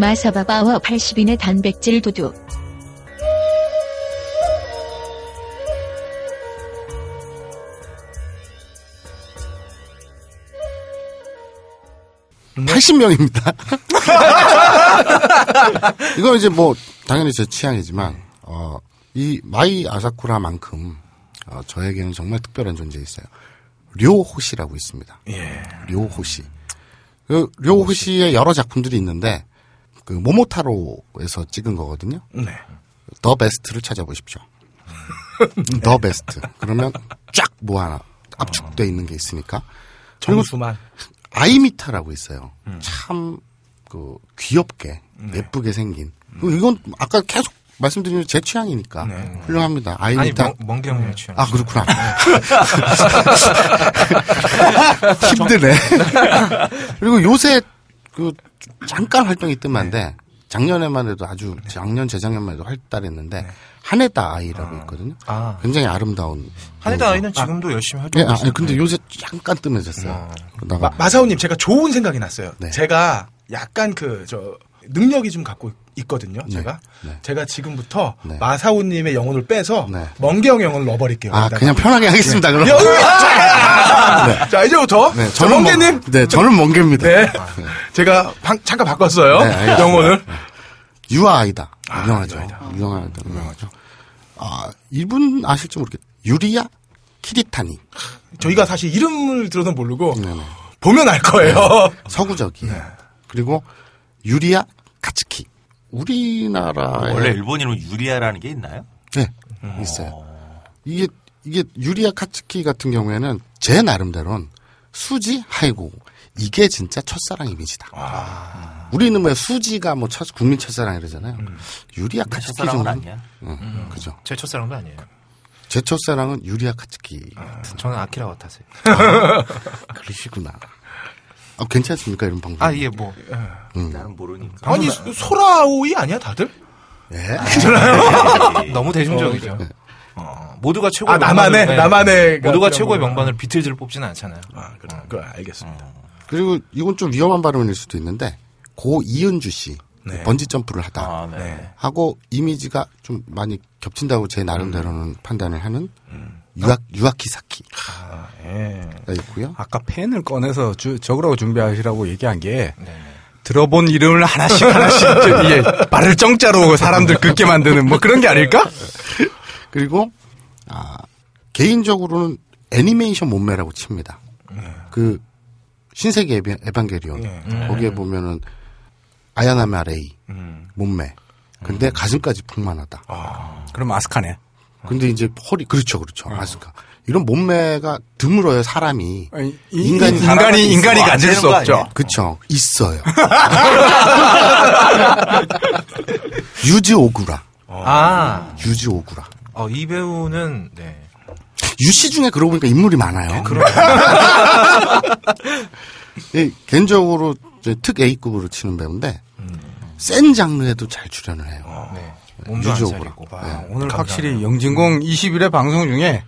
마사바바와 80인의 단백질 도둑. 네. 80명입니다. 이거 이제 뭐 당연히 제 취향이지만 어, 이 마이 아사쿠라만큼 어, 저에게는 정말 특별한 존재 있어요. 료호시라고 있습니다. 예. 료호시. 그 료호시의 여러 작품들이 있는데 그 모모타로에서 찍은 거거든요. 네. 더 베스트를 찾아보십시오. 더 베스트. 그러면 쫙뭐 하나 압축돼 있는 게 있으니까. 정수만. 아이미타라고 있어요. 참, 그, 귀엽게, 예쁘게 생긴. 그 이건 아까 계속 말씀드린 제 취향이니까. 훌륭합니다. 아니 아이미타. 멍, 멍경의 취향. 아, 그렇구나. 힘드네. 그리고 요새 그 잠깐 활동이 뜸한데 작년에만 해도 아주 작년 재작년만 해도 활달했는데 한해다 아이라고 있거든요. 아. 굉장히 아름다운 한해다 아이는 지금도 열심히 예, 활동하고 아, 근데 요새 잠깐 뜸해졌어요. 그러다가 마, 마사오님 제가 좋은 생각이 났어요. 네. 제가 약간 그 저 능력이 좀 갖고 있거든요. 제가 네. 제가 지금부터 네. 마사오님의 영혼을 빼서 네. 멍경 영혼을 넣어버릴게요. 아. 그냥 편하게 하겠습니다. 그럼. 여- 자, 자, 이제부터 네, 저 저는 멍게님. 멍- 네, 저는 멍게입니다. 네. 제가 방- 잠깐 바꿨어요. 네. 영혼을. 유아아이다. 유명하죠. 유아아이다. 유명하다. 유명하죠. 아, 이분 아실지 모르겠 유리야 키리타니. 저희가 사실 이름을 들어도 모르고. 보면 알 거예요. 서구적이에요. 그리고 유리야 카츠키. 우리나라에 원래 일본 이름 유리아라는 게 있나요? 네, 있어요. 이게 이게 유리야 카츠키 같은 경우에는 제 나름대로는 수지 하이고 이게 진짜 첫사랑 이미지다. 우리는 뭐 수지가 뭐 첫, 국민 첫사랑 이러잖아요. 유리야 카츠키 첫사랑은 정도는 아니야. 응, 그죠. 제 첫사랑도 아니에요. 제 첫사랑은 유리야 카츠키 같은. 저는 아키라 같아서요. 그러시구나. 아, 괜찮습니까 이런 방송? 아, 이게 뭐. 나는 모르니까. 아니 소라오이 아니야 다들? 예? 너무 대중적이죠. 어, 모두가 최고의 아 나만의 명반을- 네. 나만의 모두가 최고의 거. 명반을 비틀즈를 뽑지는 않잖아요. 아 그래 그 알겠습니다. 그리고 이건 좀 위험한 발언일 수도 있는데 고 이은주 씨 네. 번지 점프를 하다 아, 네. 하고 이미지가 좀 많이 겹친다고 제 나름대로는 판단을 하는 유아 유아키사키가 예. 있고요. 아까 펜을 꺼내서 주, 적으라고 준비하시라고 얘기한 게 네. 들어본 이름을 하나씩 하나씩 저, 이게 말을 정자로 사람들 긋게 만드는 뭐 그런 게 아닐까? 그리고 아 개인적으로는 애니메이션 몸매라고 칩니다. 그 신세계 에반- 에반게리온 거기에 보면은 아야나메 레이 몸매. 근데 가슴까지 풍만하다. 그럼 아스카네. 근데 이제 허리 그렇죠, 그렇죠. 아스카 이런 몸매가 드물어요 사람이. 아니, 인간이 인간이 인간이 가질 수거 없죠. 그쵸 있어요. 유지 오구라, 아, 유지 오구라. 어, 이 배우는, 네. 유씨 중에 그러고 보니까 인물이 많아요. 예, 개인적으로 특 A급으로 치는 배우인데 센 장르에도 잘 출연을 해요. 네. 몸도. 살리고. 아, 오늘 확실히 영진공 20일의 방송 중에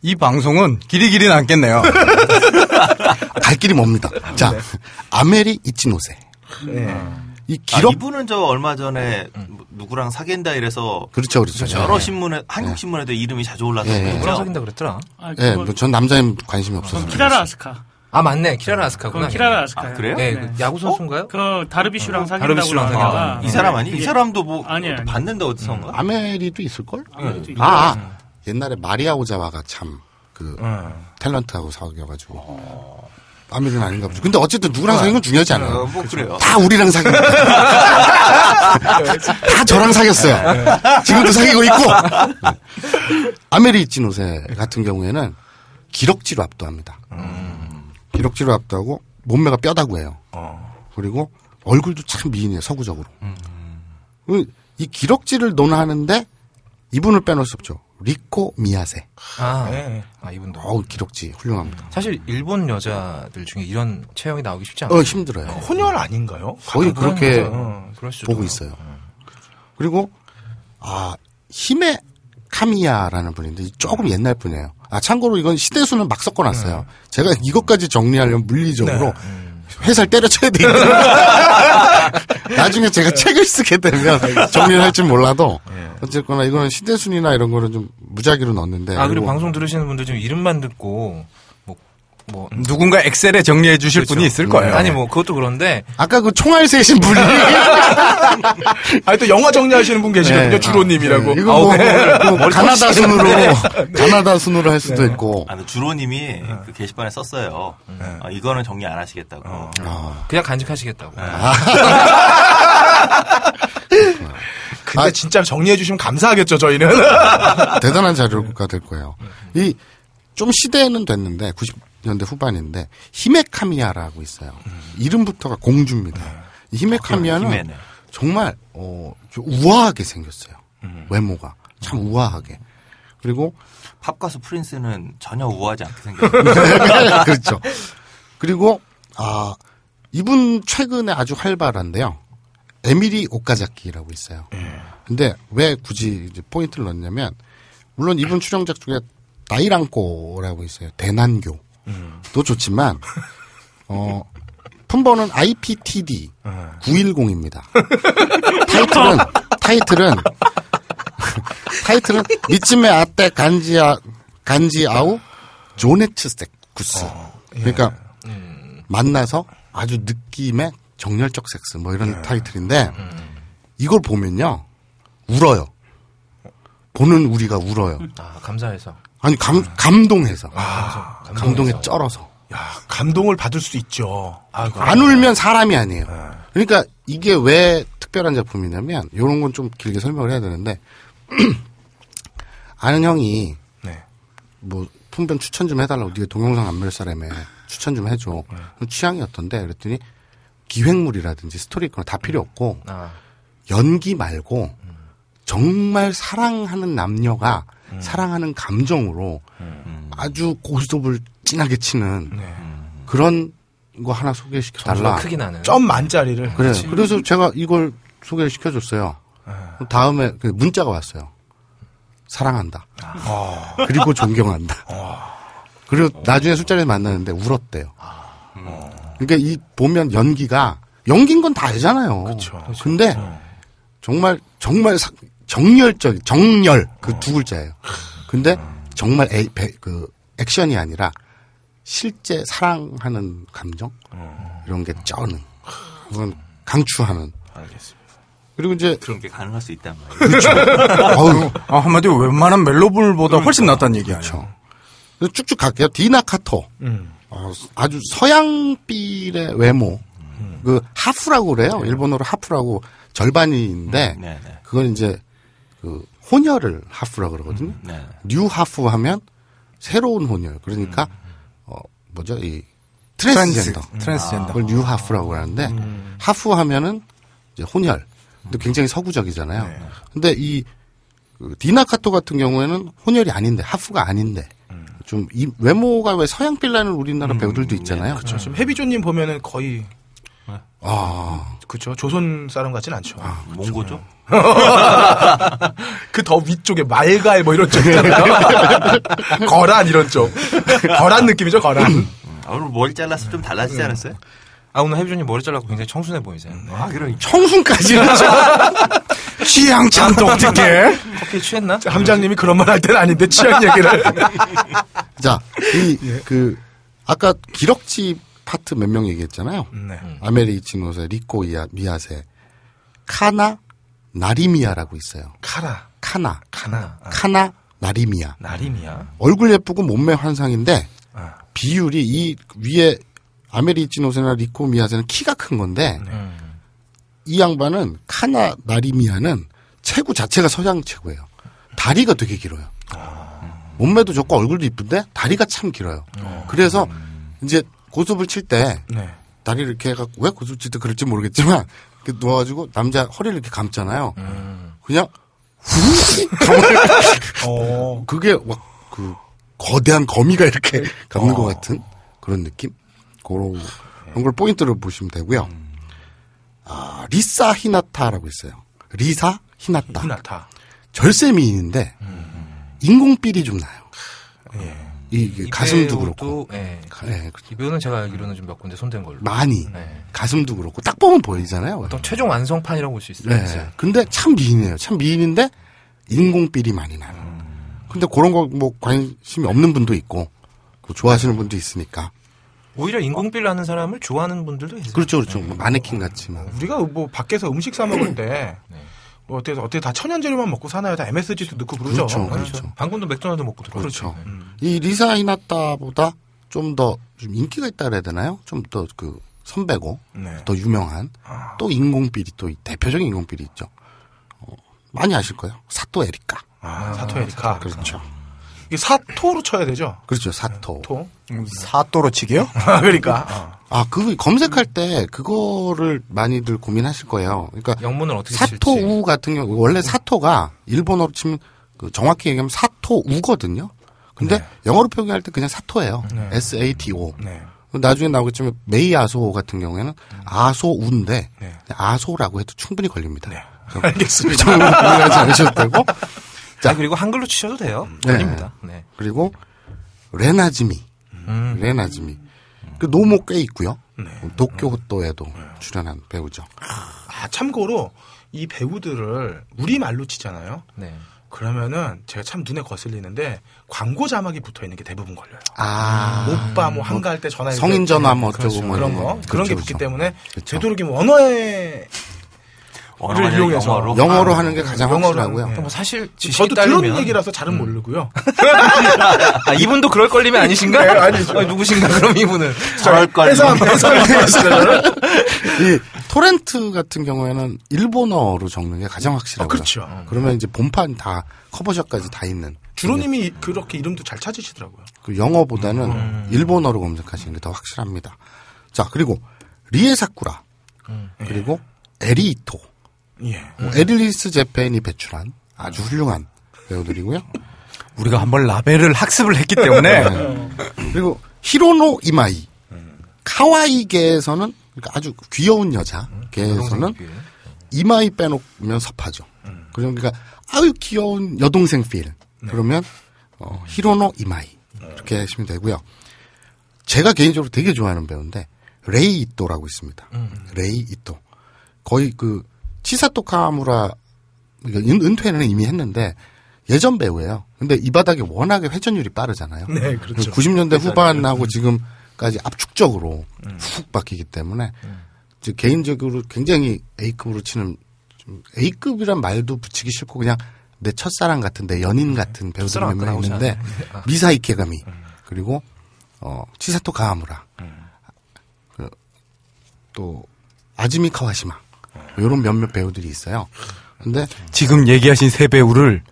이 방송은 길이 길이 남겠네요. 갈 길이 멉니다. 자, 아메리 이치노세. 이 아, 기록 이분은 저 얼마 전에 뭐 누구랑 사귄다 이래서 그렇죠, 그렇죠. 여러 신문에 한국 신문에도 이름이 자주 올랐어요. 예, 예. 누구랑 사귄다 그랬더라? 아, 예, 뭐 전 남자엔 관심이 없어서. 키라라 아스카. 아, 맞네. 키라라 아스카구나. 그건 키라라 아스카예요. 아, 그래요? 네, 그 야구 선수인가요? 그 다르비슈랑 사귄다고 다르비슈랑 나오다가 이 사람 아니? 이 이게- 사람도 뭐 아니, 아니. 봤는데 어디선가? 아메리도 있을걸? 아메리도 있고. 아, 아, 옛날에 마리아 오자와가 참, 그, 탤런트하고 사귀어가지고. 아메리는 아닌가 보죠. 근데 어쨌든 누구랑 사귄 건 중요하지 어, 않아요. 뭐 그래요. 다 우리랑 사귀는 다 저랑 사귀었어요. 지금도 사귀고 있고. 아메리 이치노세 같은 경우에는 기럭지로 압도합니다. 기럭지로 압도하고 몸매가 뼈다구 해요. 그리고 얼굴도 참 미인이에요. 서구적으로. 그이 기럭지를 논하는데 이분을 빼놓을 수 없죠. 리코 미야세. 아, 네. 아, 이분도. 어우 기럭지 훌륭합니다. 사실 일본 여자들 중에 이런 체형이 나오기 쉽지 않아요. 어 힘들어요. 혼혈 아닌가요? 거의 그렇게 어. 보고 있어요. 그리고 아 힘의 카미야라는 분인데 조금 옛날 분이에요. 아 참고로 이건 시대수는 막 섞어놨어요. 제가 이것까지 정리하려면 물리적으로 회사를 때려쳐야 되겠네. 나중에 제가 책을 쓰게 되면 정리를 할줄 몰라도 어쨌거나 이거는 시대순위나 이런 거는 좀 무작위로 넣었는데 아 그리고. 방송 들으시는 분들 지금 이름만 듣고 뭐 뭐. 누군가 엑셀에 정리해 주실 분이 있을 거예요. 아니 뭐 그것도 그런데 아까 그 총알 세신 분이 아니 또 영화 정리하시는 분 계시거든요. 네. 주로님이라고. 네, 이거 뭐, 뭐 가나다 순으로 가나다 순으로 할 수도 있고 아, 주로님이 그 게시판에 썼어요. 어, 이거는 정리 안 하시겠다고. 그냥 간직하시겠다고. 근데 진짜 정리해 주시면 감사하겠죠, 저희는. 대단한 자료가 될 거예요. 이 좀 시대는 됐는데 90 년대 후반인데 히메카미야라고 있어요. 이름부터가 공주입니다. 이 히메카미야는 히메네. 정말 어, 좀 우아하게 생겼어요. 외모가 참 우아하게. 그리고 팝 가수 프린스는 전혀 우아하지 않게 생겼어요. 그렇죠. 그리고 아 이분 최근에 아주 활발한데요. 에미리 오카자키라고 있어요. 근데 왜 굳이 포인트를 넣냐면 물론 이분 출연작 중에 나이랑꼬라고 있어요. 대난교. 도 좋지만 어 품번은 IPTD 910입니다. 타이틀은 타이틀은 타이틀은 미츠메 아떼 간지아 간지아우 조네츠 섹쿠스. 그러니까 만나서 아주 느낌의 정열적 섹스 뭐 이런 타이틀인데 이걸 보면요 울어요. 보는 우리가 울어요. 아 감사해서. 아니 감 감동해서 감동에 쩔어서 야, 감동을 받을 수 있죠. 아, 안 울면 사람이 아니에요. 그러니까 이게 왜 특별한 작품이냐면 이런 건 좀 길게 설명을 해야 되는데 아는 형이 네. 뭐 품변 추천 좀 해달라고 네가 동영상 안멜 사람에 추천 좀 해줘. 취향이 어떤데? 그랬더니 기획물이라든지 스토리 있거나 다 필요 없고 아 연기 말고 정말 사랑하는 남녀가 음. 사랑하는 감정으로 아주 고스톱을 진하게 치는 네. 그런 거 하나 소개시켜 달라. 크게 나는. 점 만짜리를. 그래. 그래서 제가 이걸 소개를 시켜줬어요. 다음에 그 문자가 왔어요. 사랑한다. 그리고 존경한다. 그리고 나중에 술자리에서 만나는데 울었대요. 그러니까 이 보면 연기가 연기인 건 다 알잖아요. 근데 정말 정말 사- 정열적 정열 그 두 글자예요. 근데 정말 에, 배- 그 액션이 아니라 실제 사랑하는 감정 이런 게 쩌는 그건 강추하는. 알겠습니다. 그리고 이제 그런 게 가능할 수 있단 말이에요. 어우 아, 한마디로 웬만한 멜로물보다 훨씬 낫다는 얘기 아니에요. 그렇죠. 쭉쭉 갈게요. 디나 카토. 음. 어, 아주 서양삘의 외모. 그 half라고 그래요. 일본어로 half라고 절반인데 네, 네. 그건 이제 그 혼혈을 half라 그러거든요. 네. new half 하면 새로운 혼혈. 그러니까 어 뭐죠? 이 트랜스젠더. 트랜스젠더. 그걸 new half라고 하는데 half 하면은 이제 혼혈. 근데 굉장히 서구적이잖아요. 근데 이 그 디나 카토 같은 경우에는 혼혈이 아닌데 half가 아닌데 좀 이 외모가 왜 서양삘 나는 우리나라 배우들도 있잖아요. 그렇죠. 지금 해비조님 보면은 거의 아, 그렇죠. 조선 사람 같진 않죠. 몽고죠? 그 더 위쪽에 말갈 뭐 이런 쪽 있잖아요. 거란 이런 쪽. 거란 느낌이죠, 거란. 아, 오늘 머리 잘라서 좀 달라지지 않았어요? 아 오늘 해비조님 머리 잘라고 굉장히 청순해 보이세요. 아, 그럼 청순까지는 취향 참 독특해. 커피 취했나? 함장님이 그런 말 할 때는 아닌데 취향 얘기를. 자, 이 그 아까 기럭지 파트 몇 명 얘기했잖아요. 네. 아메리 이치노세, 리코 이아, 미야세, 카나 나리미야라고 있어요. 카라, 카나, 카나, 아, 카나 나리미야. 나림이야. 얼굴 예쁘고 몸매 환상인데 아. 비율이 이 위에 아메리 이치노세나 리코 미야세는 키가 큰 건데 이 양반은 카나 나리미야는 체구 자체가 서양 체구예요. 다리가 되게 길어요. 몸매도 좋고 얼굴도 이쁜데 다리가 참 길어요. 그래서 이제 고수을 칠때 네. 다리를 이렇게 해갖고 왜 고수를 칠때 그럴지 모르겠지만 이렇게 누워가지고 남자 허리를 이렇게 감잖아요. 그냥 후 어, 그게 막 그 거대한 거미가 이렇게 감는 것 같은 그런 느낌? 그런 그런 걸 포인트로 보시면 되고요. 아, 리사 히나타라고 있어요. 리사 히나타. 히나타. 절세 미인인데 인공 삘이 좀 나요. 예. 이, 이 가슴도 배우도, 그렇고. 예. 가- 예, 그- 이 배우는 제가 알기로는 좀 몇 군데 손댄 걸로. 많이. 네. 가슴도 그렇고. 딱 보면 보이잖아요. 어떤 최종 완성판이라고 볼 수 있어요. 네. 근데 참 미인이에요. 참 미인인데 인공삘이 많이 나요. 근데 그런 거 뭐 관심이 없는 분도 있고 그 좋아하시는 분도 있으니까. 오히려 인공빌 하는 사람을 좋아하는 분들도 계세요. 그렇죠, 그렇죠. 뭐 마네킹 같이 뭐. 우리가 뭐 밖에서 음식 사 먹을 때 네. 뭐 어때 어때 다 천연 재료만 먹고 사나요? 다 MSG도 넣고 그러죠. 그렇죠, 네. 그렇죠. 방금도 맥도날드 먹고 들어요. 그렇죠. 이 리사 히나타보다 좀 더 좀 인기가 있다 그래야 되나요? 좀 더 그 선배고 네. 더 유명한 또 인공삘이 또 이- 대표적인 인공삘이 있죠. 어, 많이 아실 거예요. 사토 에리카. 아, 사토 에리카. 그렇죠. 이게 사토로 쳐야 되죠. 그렇죠. 사토. 토. 사또로 치게요? 아, 그러니까. 어. 아, 그 검색할 때 그거를 많이들 고민하실 거예요. 그러니까 영문을 어떻게 칠지. 사토우 같은 경우 원래 사토가 일본어로 치면 그 정확히 얘기하면 사토우거든요. 근데 영어로 표기할 때 그냥 사토예요. S A T O. 네. 나중에 나오겠지만 메이아소 같은 경우에는 아소우인데 네. 아소라고 해도 충분히 걸립니다. 네. 알겠습니다. 좀 고민하지 않으셔도 되고 자, 그리고 한글로 치셔도 돼요. 네. 걸립니다. 네. 그리고 레나즈미, 음. 레나즈미. 그 노모 꽤 있고요. 네. 도쿄 호또에도 출연한 배우죠. 아, 참고로 이 배우들을 우리 말로 치잖아요. 네. 그러면은 제가 참 눈에 거슬리는데 광고 자막이 붙어 있는 게 대부분 걸려요. 아, 오빠 뭐 한가할 때 전화해 성인 전화 뭐 어쩌고 그렇죠. 뭐 그런 거 거. 그런 게 그렇죠, 붙기 그렇죠. 때문에 그렇죠. 되도록이면 언어에 아니라 이용해서. 영어로. 영어로 아, 하는 게 가장 확실하고요. 뭐 사실 저도 딸리면 들은 얘기라서 잘은 모르고요. 아, 이분도 그럴 걸림이 아니신가? 네, 아니죠. 아니, 누구신가 그럼 이분은. 저럴 걸. 해서 해서 이 토렌트 같은 경우에는 일본어로 적는 게 가장 확실하고요. 아, 그렇죠. 그러면 이제 본판 다 cover shot까지 다 있는. 주로님이 그렇게 이름도 잘 찾으시더라고요. 그 영어보다는 음. 일본어로 검색하시는 게 더 확실합니다. 자 그리고 리에 사쿠라 그리고 에리이토, 예. 뭐 앨리스 재팬이 배출한 아주 훌륭한 배우들이고요. 우리가 한번 라벨을 학습을 했기 때문에. 그리고 히로노 이마이. 카와이계에서는 그러니까 아주 귀여운 여자계에서는 이마이 빼놓으면 섭하죠. 그러니까 아유 귀여운 여동생 feel. 그러면 어, 히로노 이마이. 이렇게 하시면 되고요. 제가 개인적으로 되게 좋아하는 배우인데 레이 이토라고 있습니다. 레이 이토 거의 그 치사토 카무라 은- 은퇴는 이미 했는데 예전 배우예요. 근데 이 바닥에 워낙에 회전율이 빠르잖아요. 네, 그렇죠. 90년대 후반하고 지금까지 압축적으로 훅 바뀌기 때문에 이제 개인적으로 굉장히 A급으로 치는 좀 A급이란 말도 붙이기 싫고 그냥 내 첫사랑 같은 내 연인 같은 배우들 첫사랑 몇명 아까 나오지 있는데 미사 이케가미 그리고 어 치사토 가하무라 그, 또 아즈미 카와시마 이런 몇몇 배우들이 있어요. 근데 지금 얘기하신 세 배우를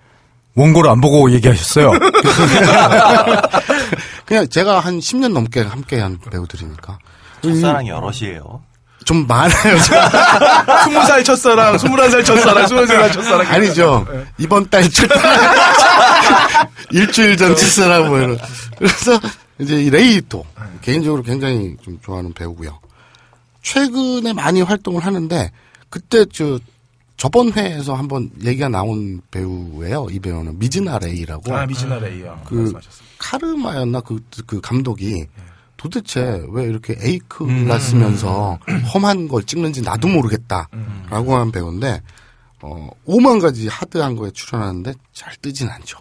원고를 안 보고 얘기하셨어요. 그냥 제가 한 10년 넘게 함께한 배우들이니까 첫사랑이 여럿이에요. 좀 많아요. 스무 살 첫사랑, 스물한 살 첫사랑, 스물 살 첫사랑. 아니죠. 이번 달 첫, 일주일 전 첫사랑 뭐 이런. 그래서 이제 이 레이토 개인적으로 굉장히 좀 좋아하는 배우고요. 최근에 많이 활동을 하는데 그때 저 저번 회에서 한번 얘기가 나온 배우예요. 이 배우는 미즈나 레이라고. 아, 미즈나 레이요. 그 말씀하셨습니다. 카르마였나 그, 그 감독이 도대체 왜 이렇게 에이크가 쓰면서 험한 걸 찍는지 나도 모르겠다라고 한 배우인데 어 오만 가지 하드한 거에 출연하는데 잘 뜨진 않죠.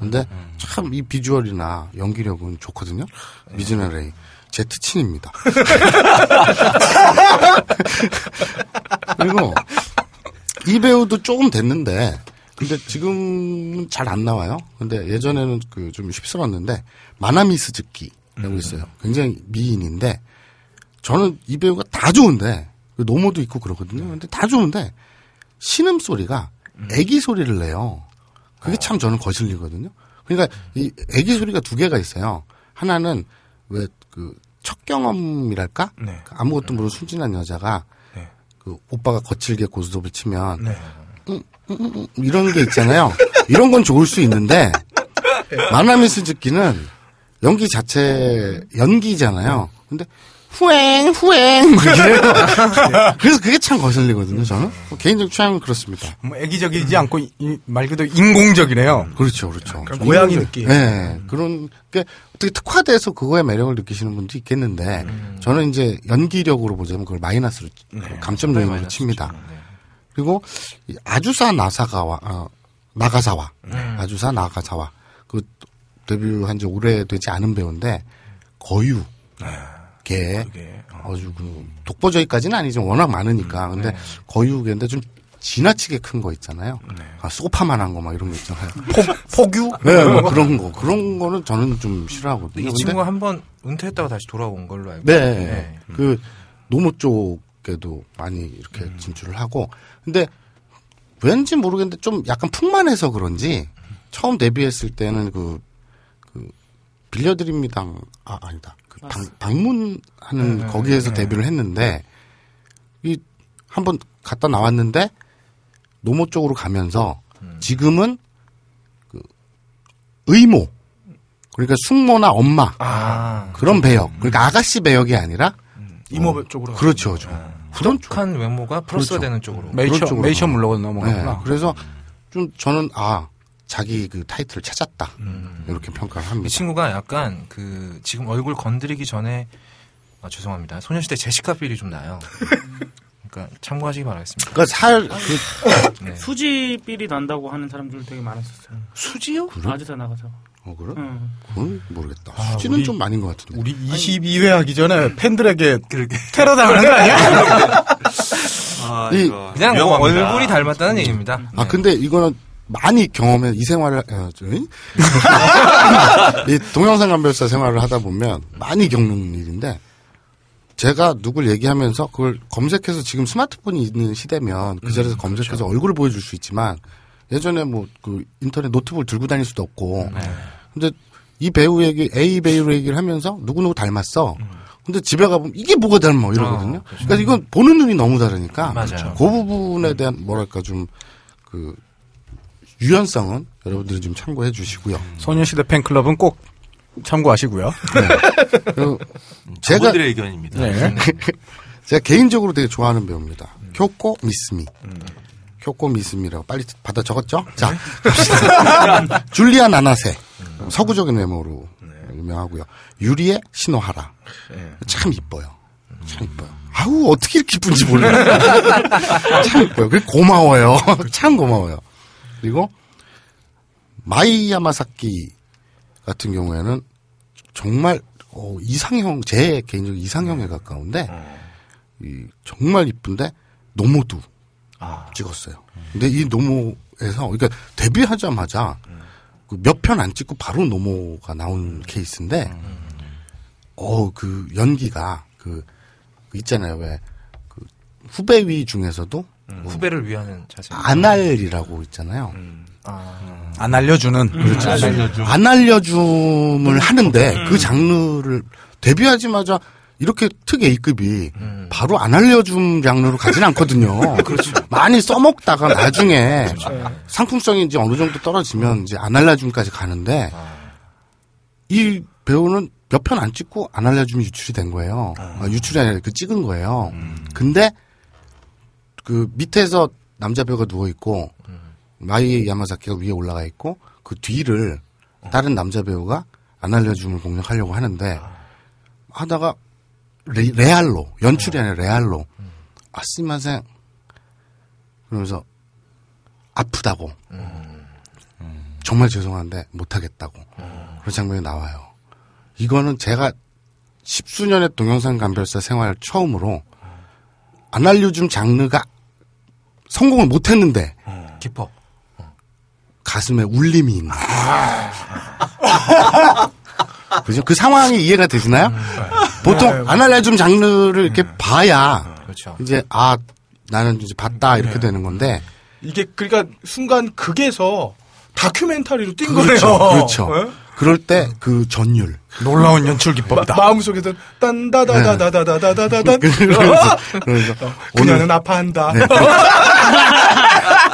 근데 참 이 비주얼이나 연기력은 좋거든요. 미즈나 레이 제 특친입니다. 그리고 이 배우도 조금 됐는데 근데 지금은 잘안 나와요. 근데 예전에는 그 좀 휩쓸었는데 마나미 스 즈키라고 있어요. 굉장히 미인인데 저는 이 배우가 다 좋은데 그 노모도 있고 그러거든요. 근데 다 좋은데 신음 소리가 애기 소리를 내요. 그게 참 저는 거슬리거든요. 그러니까 이 애기 소리가 두 개가 있어요. 하나는 왜 그 첫 경험이랄까? 네. 그 아무것도 모르는 순진한 여자가 네. 그 오빠가 거칠게 고스톱을 치면 네. 이런 게 있잖아요. 이런 건 좋을 수 있는데 마나미 스즈키는 연기 자체 연기잖아요. 근데 후행 후행 뭐 이래요. 그래서 그게 참 거슬리거든요. 저는 개인적 취향은 그렇습니다. 뭐 애기적이지 않고 이- 말 그대로 인공적이네요. 그렇죠, 그렇죠. 그런 고양이 느낌. 네, 그런 게 어떻게 특화돼서 그거에 매력을 느끼시는 분도 있겠는데 저는 이제 연기력으로 보자면 그걸 마이너스로 감점 요인으로 칩니다. 그리고 이 아주사 나사가와 어, 나가사와 아주사 나가사와 그 데뷔한 지 오래되지 않은 배우인데 거유 개 아주 그 독보적이까지는 아니지만 워낙 많으니까. 근데 거유개인데 좀 지나치게 큰 거 있잖아요. 아, 소파만한 거 막 이런 거 있잖아요. 폭유? 네, 뭐 그런 거. 그런 거는 저는 좀 싫어하거든요. 이 근데 친구가 한 번 은퇴했다가 다시 돌아온 걸로 알고 네, 있는데. 그 노무 쪽에도 많이 이렇게 진출을 하고. 근데 왠지 모르겠는데 좀 약간 풍만해서 그런지 처음 데뷔했을 때는 그, 그 빌려드립니다. 아 아니다. 그 방, 방문하는 거기에서 데뷔를 했는데 이 한번 갔다 나왔는데 노모 쪽으로 가면서 지금은 그 의모 그러니까 숙모나 엄마 아 그런 배역. 그러니까 아가씨 배역이 아니라 이모 쪽으로. 그렇죠, 그렇죠. 그런 쪽. 한 외모가 플러스가 그렇죠. 되는 쪽으로 메이셔, 메이셔 네, 넘어가구나. 그래서 좀 저는 아 자기 그 타이틀을 찾았다 이렇게 평가를 이 합니다. 친구가 약간 그 지금 얼굴 건드리기 전에 아, 죄송합니다 소녀시대 제시카 feel이 좀 나요. 그러니까 참고하시기 바라겠습니다. 그러니까 살 그 네. 수지 삘이 난다고 하는 사람들 되게 많았었어요. 수지요? 아주사 나가서. 어, 그래? 응. 그건 모르겠다. 수지는 우리- 좀 아닌 것 같은데. 우리 22회 하기 전에 팬들에게 테러 당하는 거 아니야? 아, 이- 그냥 뭐 위험합니다. 얼굴이 닮았다는 얘기입니다. 아 네. 근데 이거는 많이 경험해 이 생활을 어, 저, 이? 이 동영상 감별사 생활을 하다 보면 많이 겪는 일인데 제가 누굴 얘기하면서 그걸 검색해서 지금 스마트폰이 있는 시대면 그 자리에서 검색해서 얼굴을 보여줄 수 있지만 예전에 뭐 그 인터넷 노트북을 들고 다닐 수도 없고 근데 이 배우 얘기 A 배우 얘기를 하면서 누구 누구 닮았어. 근데 집에 가보면 이게 뭐가 닮아 이러거든요. 그러니까 이건 보는 눈이 너무 다르니까 맞아요. 그 부분에 대한 뭐랄까 좀그 유연성은 여러분들이 좀 참고해 주시고요. 소녀시대 팬클럽은 꼭 참고하시고요. 그리고 제가 저분들의 의견입니다. 네. 제가 개인적으로 되게 좋아하는 배우입니다. 교코 미스미. 교코 미스미라고 빨리 받아 적었죠? 자, 갑시다. 줄리아 나나세. 서구적인 외모로 유명하고요. 유리의 시노하라. 참 이뻐요. 참 이뻐요. 아우, 어떻게 이렇게 이쁜지 몰라요. 참 이뻐요. 그리고 고마워요. 참 고마워요. 그리고 마이 야마사키 같은 경우에는 정말 어, 이상형 제 개인적으로 이상형에 가까운데 이 정말 이쁜데 노모도 찍었어요. 근데 이 노모에서 그러니까 데뷔하자마자 그몇편 안 찍고 바로 노모가 나온 케이스인데 어 그 연기가 그, 그 있잖아요. 왜? 그 후배위 중에서도 후배를 위하는 자세. 안알이라고 있잖아요. 아, 안 알려주는. 그렇죠. 안 알려줌을 하는데 그 장르를 데뷔하자마자 이렇게 특 A급이 바로 안 알려줌 장르로 가진 않거든요. 그렇죠. 많이 써먹다가 나중에 상품성이 이제 어느 정도 떨어지면 이제 안 알려줌까지 가는데 이 배우는 몇 편 안 찍고 안 알려줌이 유출이 된 거예요. 아, 유출이 아니라 그 찍은 거예요. 근데 그 밑에서 남자 배우가 누워 있고 마이 야마사키가 위에 올라가 있고 그 뒤를 다른 남자 배우가 안 알려줌을 공략하려고 하는데 하다가 레, 레알로 연출이 아니라 레알로 아스마생 그러면서 아프다고. 정말 죄송한데 못하겠다고. 그런 장면이 나와요. 이거는 제가 십수년의 동영상 감별사 생활 처음으로 안 알려줌 장르가 성공을 못했는데 기뻐. 가슴에 울림이 있는. 그죠? 그 상황이 이해가 되시나요? 보통 안 알려줌 장르를 이렇게 봐야 그렇죠. 이제 아 나는 이제 봤다 이렇게 되는 건데 이게 그러니까 순간 극에서 다큐멘터리로 뛴 그렇죠, 거네요. 그렇죠. 어? 그럴 때 그 전율 놀라운 연출 마, 기법이다. 마음속에서 딴다다다다다다다다다 그러면서, 그러면서 그녀는 아파한다.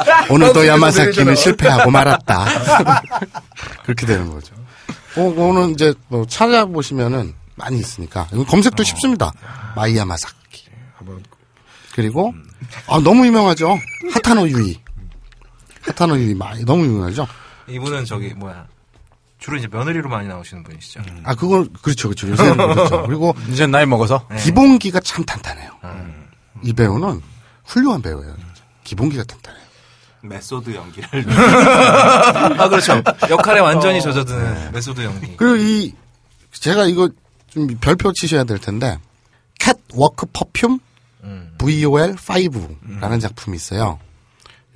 오늘도 야마사키는 실패하고 말았다. 그렇게 되는 거죠. 어, 그거는 이제 뭐 찾아보시면은 많이 있으니까 검색도 쉽습니다. 마이야 마사키. 한번 그리고 아 너무 유명하죠. 하타노 유이. 하타노 유이 마- 너무 유명하죠. 이분은 저기 뭐야 주로 이제 며느리로 많이 나오시는 분이시죠. 아 그건 그렇죠, 그렇죠. 요새는 그렇죠. 그리고 이제 나이 먹어서. 네. 기본기가 참 탄탄해요. 이 배우는 훌륭한 배우예요. 기본기가 탄탄해요. 메소드 연기를 아 그렇죠. 역할에 완전히 젖어드는 메소드 연기. 그리고 이 제가 이거 좀 별표 치셔야 될 텐데 Cat Walk Perfume 음. VOL 5라는 작품이 있어요.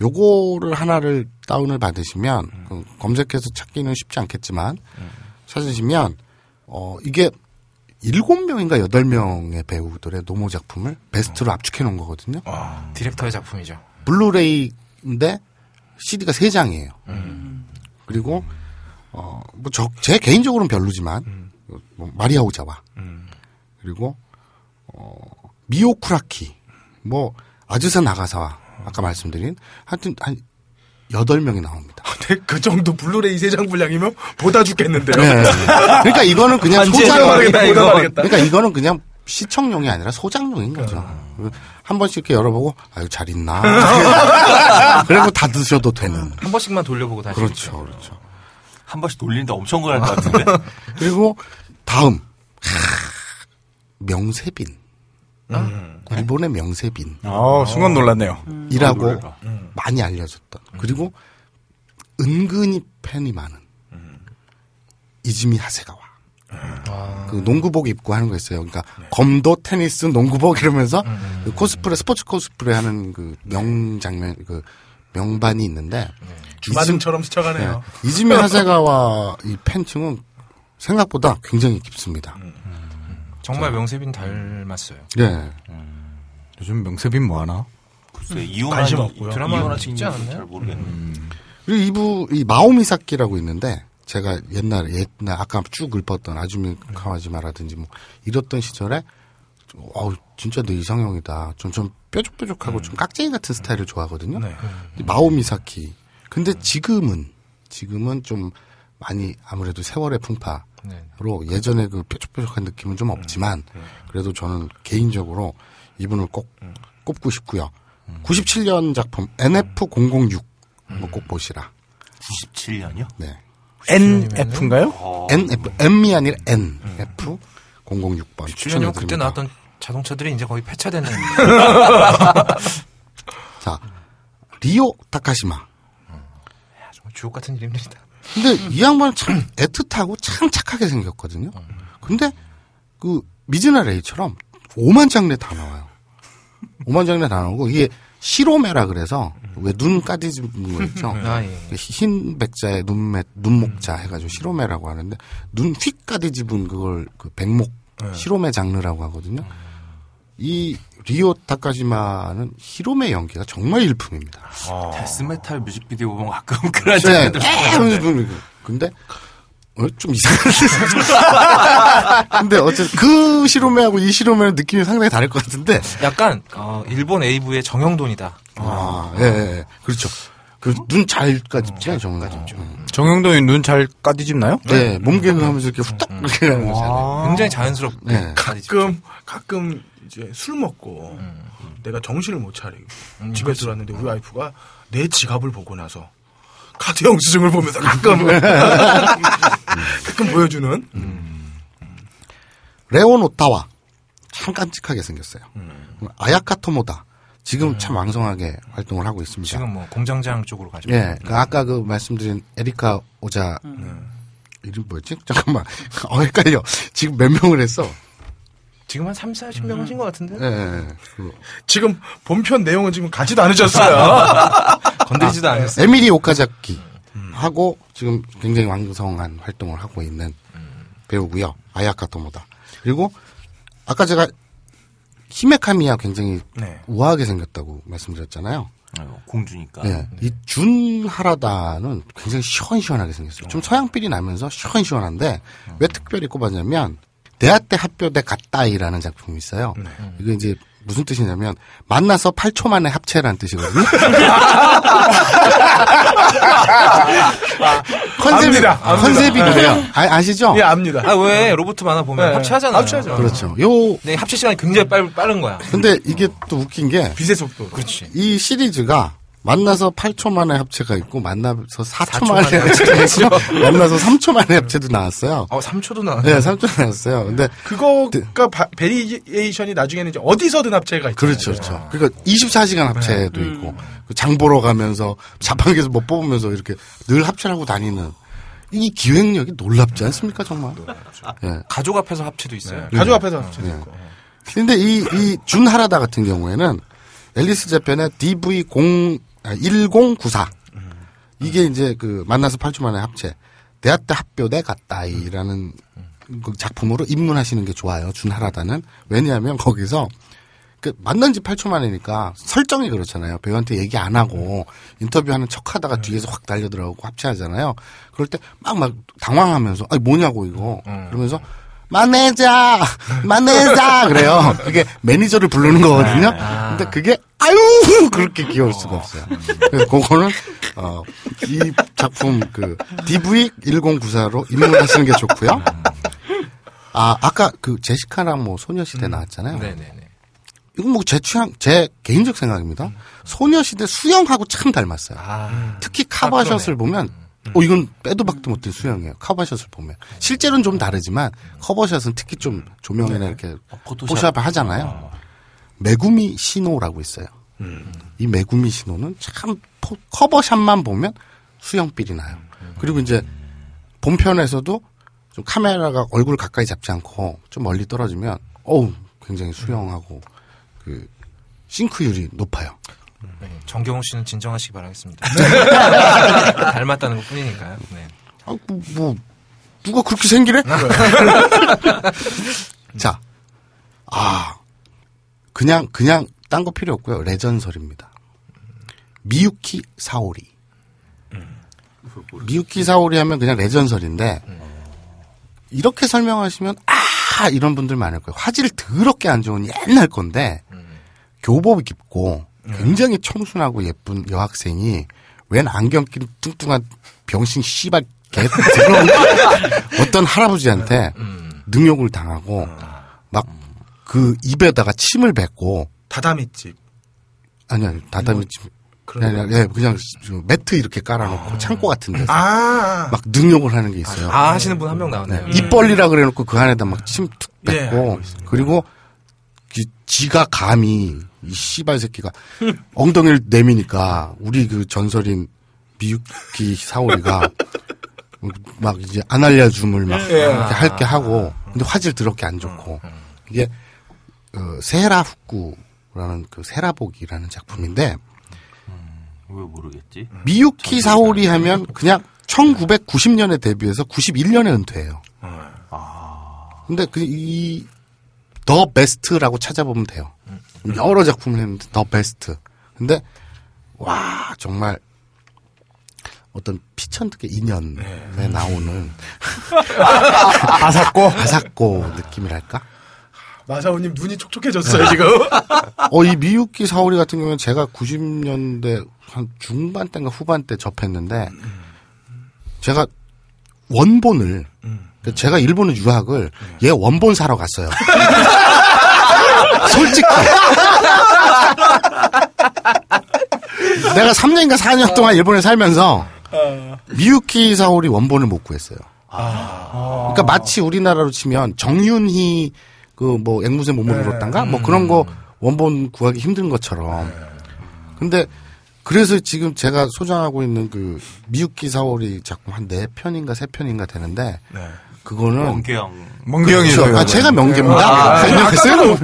요거를 하나를 다운을 받으시면 그 검색해서 찾기는 쉽지 않겠지만 찾으시면 어 이게 일곱 명인가 여덟 명의 배우들의 노모 작품을 베스트로 압축해 놓은 거거든요. 디렉터의 작품이죠. 블루레이 인데 CD가 세 장이에요. 그리고 어뭐제 개인적으로는 별로지만 뭐 마리아 오자와 그리고 어 미오 쿠라키 뭐 아즈사 나가사와 아까 말씀드린 하여튼 한 여덟 명이 나옵니다. 그 정도 블루레이 세 장 분량이면 보다 죽겠는데요. 네. 그러니까 이거는 그냥 소장 보다 이거. 말겠다. 그러니까 이거는 그냥 시청용이 아니라 소장용인 거죠. 한 번씩 이렇게 열어보고 아유 잘 있나? 그리고 다 드셔도 되는. 한 번씩만 돌려보고 다시. 그렇죠 그렇죠. 한 번씩 돌리는데 엄청 걸릴 것 같은데. 그리고 다음. 하, 명세빈. 일본의 명세빈이라고 어, 순간 놀랐네요. 많이 알려졌던. 그리고 은근히 팬이 많은 이즈미 하세가와 그 농구복 입고 하는 거 있어요. 그러니까 검도 테니스 농구복 이러면서 그 코스프레 스포츠 코스프레 하는 그 명장면 그 명반이 있는데 주마등처럼 스쳐가네요. 네. 이즈미 하세가와 이 팬층은 생각보다 굉장히 깊습니다. 정말 명세빈 닮았어요. 네. 요즘 명세빈 뭐 하나? 글쎄 관심 없고요. 드라마 이혼한 찍지 않았나요? 잘 모르겠네. 그리고 이부 이 마오미사키라고 있는데 제가 옛날에 옛날 아까 쭉 읊었던 아주미 카와지마라든지 뭐 이랬던 시절에 좀, 어우 진짜 내 이상형이다. 좀 좀 뾰족뾰족하고 좀 깍쟁이 같은 스타일을 좋아하거든요. 근데 마오미사키. 근데 지금은 지금은 좀 많이 아무래도 세월의 풍파로 네. 예전에 그 뾰족뾰족한 느낌은 좀 없지만 그래도 저는 개인적으로 이분을 꼭 꼽고 싶고요. 97년 작품 NF006 뭐꼭 보시라. 97년이요? 네. NF인가요? NF M이 아니라 NF 006번 7년이면 그때 나왔던 자동차들이 이제 거의 폐차되는. 자 리오 타카시마. 정말 주옥 같은 이름들이다. 근데 이 양반은 참 애틋하고 참 착하게 생겼거든요. 근데 그 미즈나 레이처럼 오만 장르 다 나와요. 오만 장르 다 나오고 이게 白目라 그래서 왜 눈 까디집는 거 있죠. 아, 예. 흰 백자에 눈매 눈목자 해가지고 白目라고 하는데 눈 휙 까디집은 그걸 그 백목 시로메 장르라고 하거든요. 이 리오 타카시마는 白目 연기가 정말 일품입니다. 데스메탈 뮤직비디오 보면 가끔 그런 네. 장면들 근데 어, 좀 이상해. 근데 어쨌든 그 시로메하고 이 시로메는 느낌이 상당히 다를 것 같은데. 약간 어, 일본 AV의 정영돈이다. 아, 예, 예. 그렇죠. 그 눈잘 까집죠, 정말. 음. 정영돈이 눈잘 까디집 나요? 네, 몸개그 하면서 이렇게 후딱 이렇게 하는 거잖아요. 굉장히 자연스럽게. 네. 가끔 가끔 이제 술 먹고 내가 정신을 못 차리고 집에 들어왔는데 우리 와이프가 내 지갑을 보고 나서 카드 영수증을 보면서 가끔 가끔 보여주는 레온 오타와 참 깜찍하게 생겼어요. 아야카 토모다. 지금 참 왕성하게 활동을 하고 있습니다. 지금 뭐 공장장 쪽으로 가죠. 예, 그 아까 그 말씀드린 에리카 오자 이름 뭐였지? 잠깐만, 어 헷갈려. 지금 몇 명을 했어? 지금 한 3, 40명 하신 것 같은데? 그 지금 본편 내용은 지금 가지도 않으셨어요. 건드리지도 않았어요. 에미리 오카자키 하고 지금 굉장히 왕성한 활동을 하고 있는 배우고요. 아야카 토모다. 그리고 아까 제가 히메카미야 굉장히 네. 우아하게 생겼다고 말씀드렸잖아요. 아유, 공주니까. 예. 이 준하라다는 굉장히 시원시원하게 생겼어요. 좀 서양필이 나면서 시원시원한데 왜 특별히 꼽았냐면 대하때 합교대 갓다이라는 작품이 있어요. 이거 이제 무슨 뜻이냐면 만나서 8초 만에 합체라는 뜻이거든요. 컨셉이 압니다. 압니다. 컨셉이 그래요. 아시죠 예, 압니다. 아 왜 로봇 만화 보면 네. 합체하잖아요. 합체하죠. 그렇죠. 요 네, 합체 시간이 굉장히 빨, 빠른 거야. 근데 이게 또 웃긴 게 빛의 속도. 그렇지. 이 시리즈가 만나서 8초 만에 합체가 있고 만나서 4초, 4초 만에 합체가 있고 만나서 3초 만에 합체도 나왔어요. 어, 3초도 나. 네, 3초 나왔어요. 근데 그거가 바- variation이 나중에는 이제 어디서든 합체가 있잖아요. 그렇죠, 그렇죠. 그러니까 24시간 합체도 있고 그장 보러 가면서 자판기에서 뭐 뽑으면서 이렇게 늘 합체를 하고 다니는 이 기획력이 놀랍지 않습니까, 정말? 예. 가족 앞에서 합체도 있어요. 가족 앞에서 합체도 네. 있고. 근데 이, 이 준하라다 같은 경우에는 앨리스 재팬의 DV0, 아, 1094. 이게 이제 그 만나서 8초 만에 합체. 대학때 합교대 갔다이라는 그 작품으로 입문하시는 게 좋아요. 준하라다는. 왜냐하면 거기서 그 만난 지 8초 만이니까 설정이 그렇잖아요. 배우한테 얘기 안 하고 인터뷰하는 척 하다가 뒤에서 확 달려들어가고 합체하잖아요. 그럴 때 막막 당황하면서 아니 뭐냐고 이거 그러면서 마네자 마네자 그래요. 그게 매니저를 부르는 거거든요. 근데 그게 아유 그렇게 귀여울 수가 없어요. 그래서 그거는 어, 이 작품 그 DV 1094로 입문하시는 게 좋고요. 아 아까 그 제시카랑 뭐 소녀시대 나왔잖아요. 네네네. 이건 뭐 제 취향, 제 개인적 생각입니다. 소녀시대 수영하고 참 닮았어요. 아, 특히 cover shot을 보면, 어, 이건 빼도 박도 못할 수영이에요. cover shot을 보면. 실제로는 좀 다르지만, cover shot은 특히 좀 조명이나 이렇게 포샵을 하잖아요. 메구미 시노라고 있어요. 이 메구미 시노는 참 포- cover shot만 보면 수영삘이 나요. 그리고 이제 본편에서도 좀 카메라가 얼굴 가까이 잡지 않고 좀 멀리 떨어지면 어우 굉장히 수영하고 그 싱크율이 높아요. 네. 정경호 씨는 진정하시기 바라겠습니다. 닮았다는 것 뿐이니까요. 네. 아, 뭐, 뭐, 누가 그렇게 생기래? 자, 아, 그냥, 그냥, 딴 거 필요 없고요. 레전설입니다. 미유키 사오리. 미유키 사오리 하면 그냥 레전설인데, 이렇게 설명하시면, 아! 이런 분들 많을 거예요. 화질 더럽게 안 좋은 옛날 건데, 교복이 깊고, 굉장히 청순하고 예쁜 여학생이, 웬 안경 낀 뚱뚱한 병신 씨발 개 어떤 할아버지한테 능욕을 당하고 막 그 입에다가 침을 뱉고 다다미집. 아니 아니 다다미 집 그런 아니 아니 예, 그냥 저 매트 이렇게 깔아놓고 창고 같은 데서 아, 막 능욕을 하는 게 있어요. 아, 하시는 분 한 명 나오네요. 입 벌리라 그래놓고 그 안에다 막 침툭 예, 뱉고 있습니다. 그리고 그 지가 감히 이 씨발 새끼가 엉덩이를 내미니까 우리 그 전설인 미유키 사오리가 막 이제 안 알려줌을 막 예. 할게 하고 근데 화질 더럽게 안 좋고 이게 어, 세라 후쿠라는 그 세라복이라는 작품인데 왜 모르겠지? 미유키 사오리 하면 그냥 1990년에 데뷔해서 91년에 은퇴해요. 근데 그 이 더 베스트라고 찾아보면 돼요. 여러 작품을 했는데 더 베스트. 근데 와 정말 어떤 피천득의 인연에 나오는 아삭고 아삭고 느낌이랄까? 마사오님 눈이 촉촉해졌어요, 지금. 어, 이 미유키 사오리 같은 경우는 제가 90년대 한 중반 때인가 후반 때 접했는데, 제가 원본을, 그 제가 일본의 유학을 얘 원본 사러 갔어요. 솔직히. 내가 3년인가 4년 동안 일본에 살면서 미유키 사오리 원본을 못 구했어요. 그러니까 마치 우리나라로 치면 정윤희 그 뭐 앵무새 몸을 울었단가 뭐 그런 거 원본 구하기 힘든 것처럼. 근데 그래서 지금 제가 소장하고 있는 그 미유키 사오리 작품 한 네 편인가 세 편인가 되는데 네. 그거는. 멍경이 그렇죠. 아, 제가 명계입니다. 아, 안녕하세요. 영어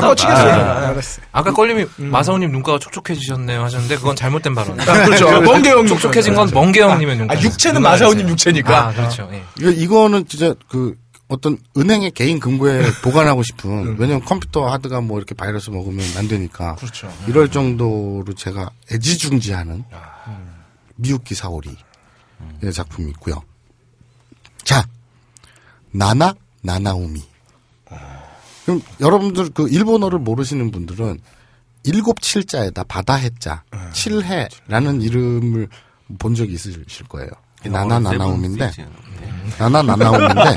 바꿔치겠어요. 아까 껄림이 마사오님 눈가가 촉촉해지셨네요 하셨는데 그건 잘못된 발언. 아, 그렇죠. 멍게형 촉촉해진 건 멍게형님의 눈가. 아, 육체는 마사오님 육체니까. 아, 그렇죠. 예. 이거- 이거는 진짜 그 어떤 은행의 개인 금고에 보관하고 싶은 왜냐면 컴퓨터 하드가 뭐 이렇게 바이러스 먹으면 안 되니까 그렇죠. 이럴 정도로 제가 애지중지하는 미유키 사오리 의 작품이 있고요. 자 나나 나나오미. 그럼 여러분들 그 일본어를 모르시는 분들은 일곱 칠자에다 바다 해자 칠해라는 이름을 본 적이 있으실 거예요. 나나 나나움인데. 나나 나나움인데.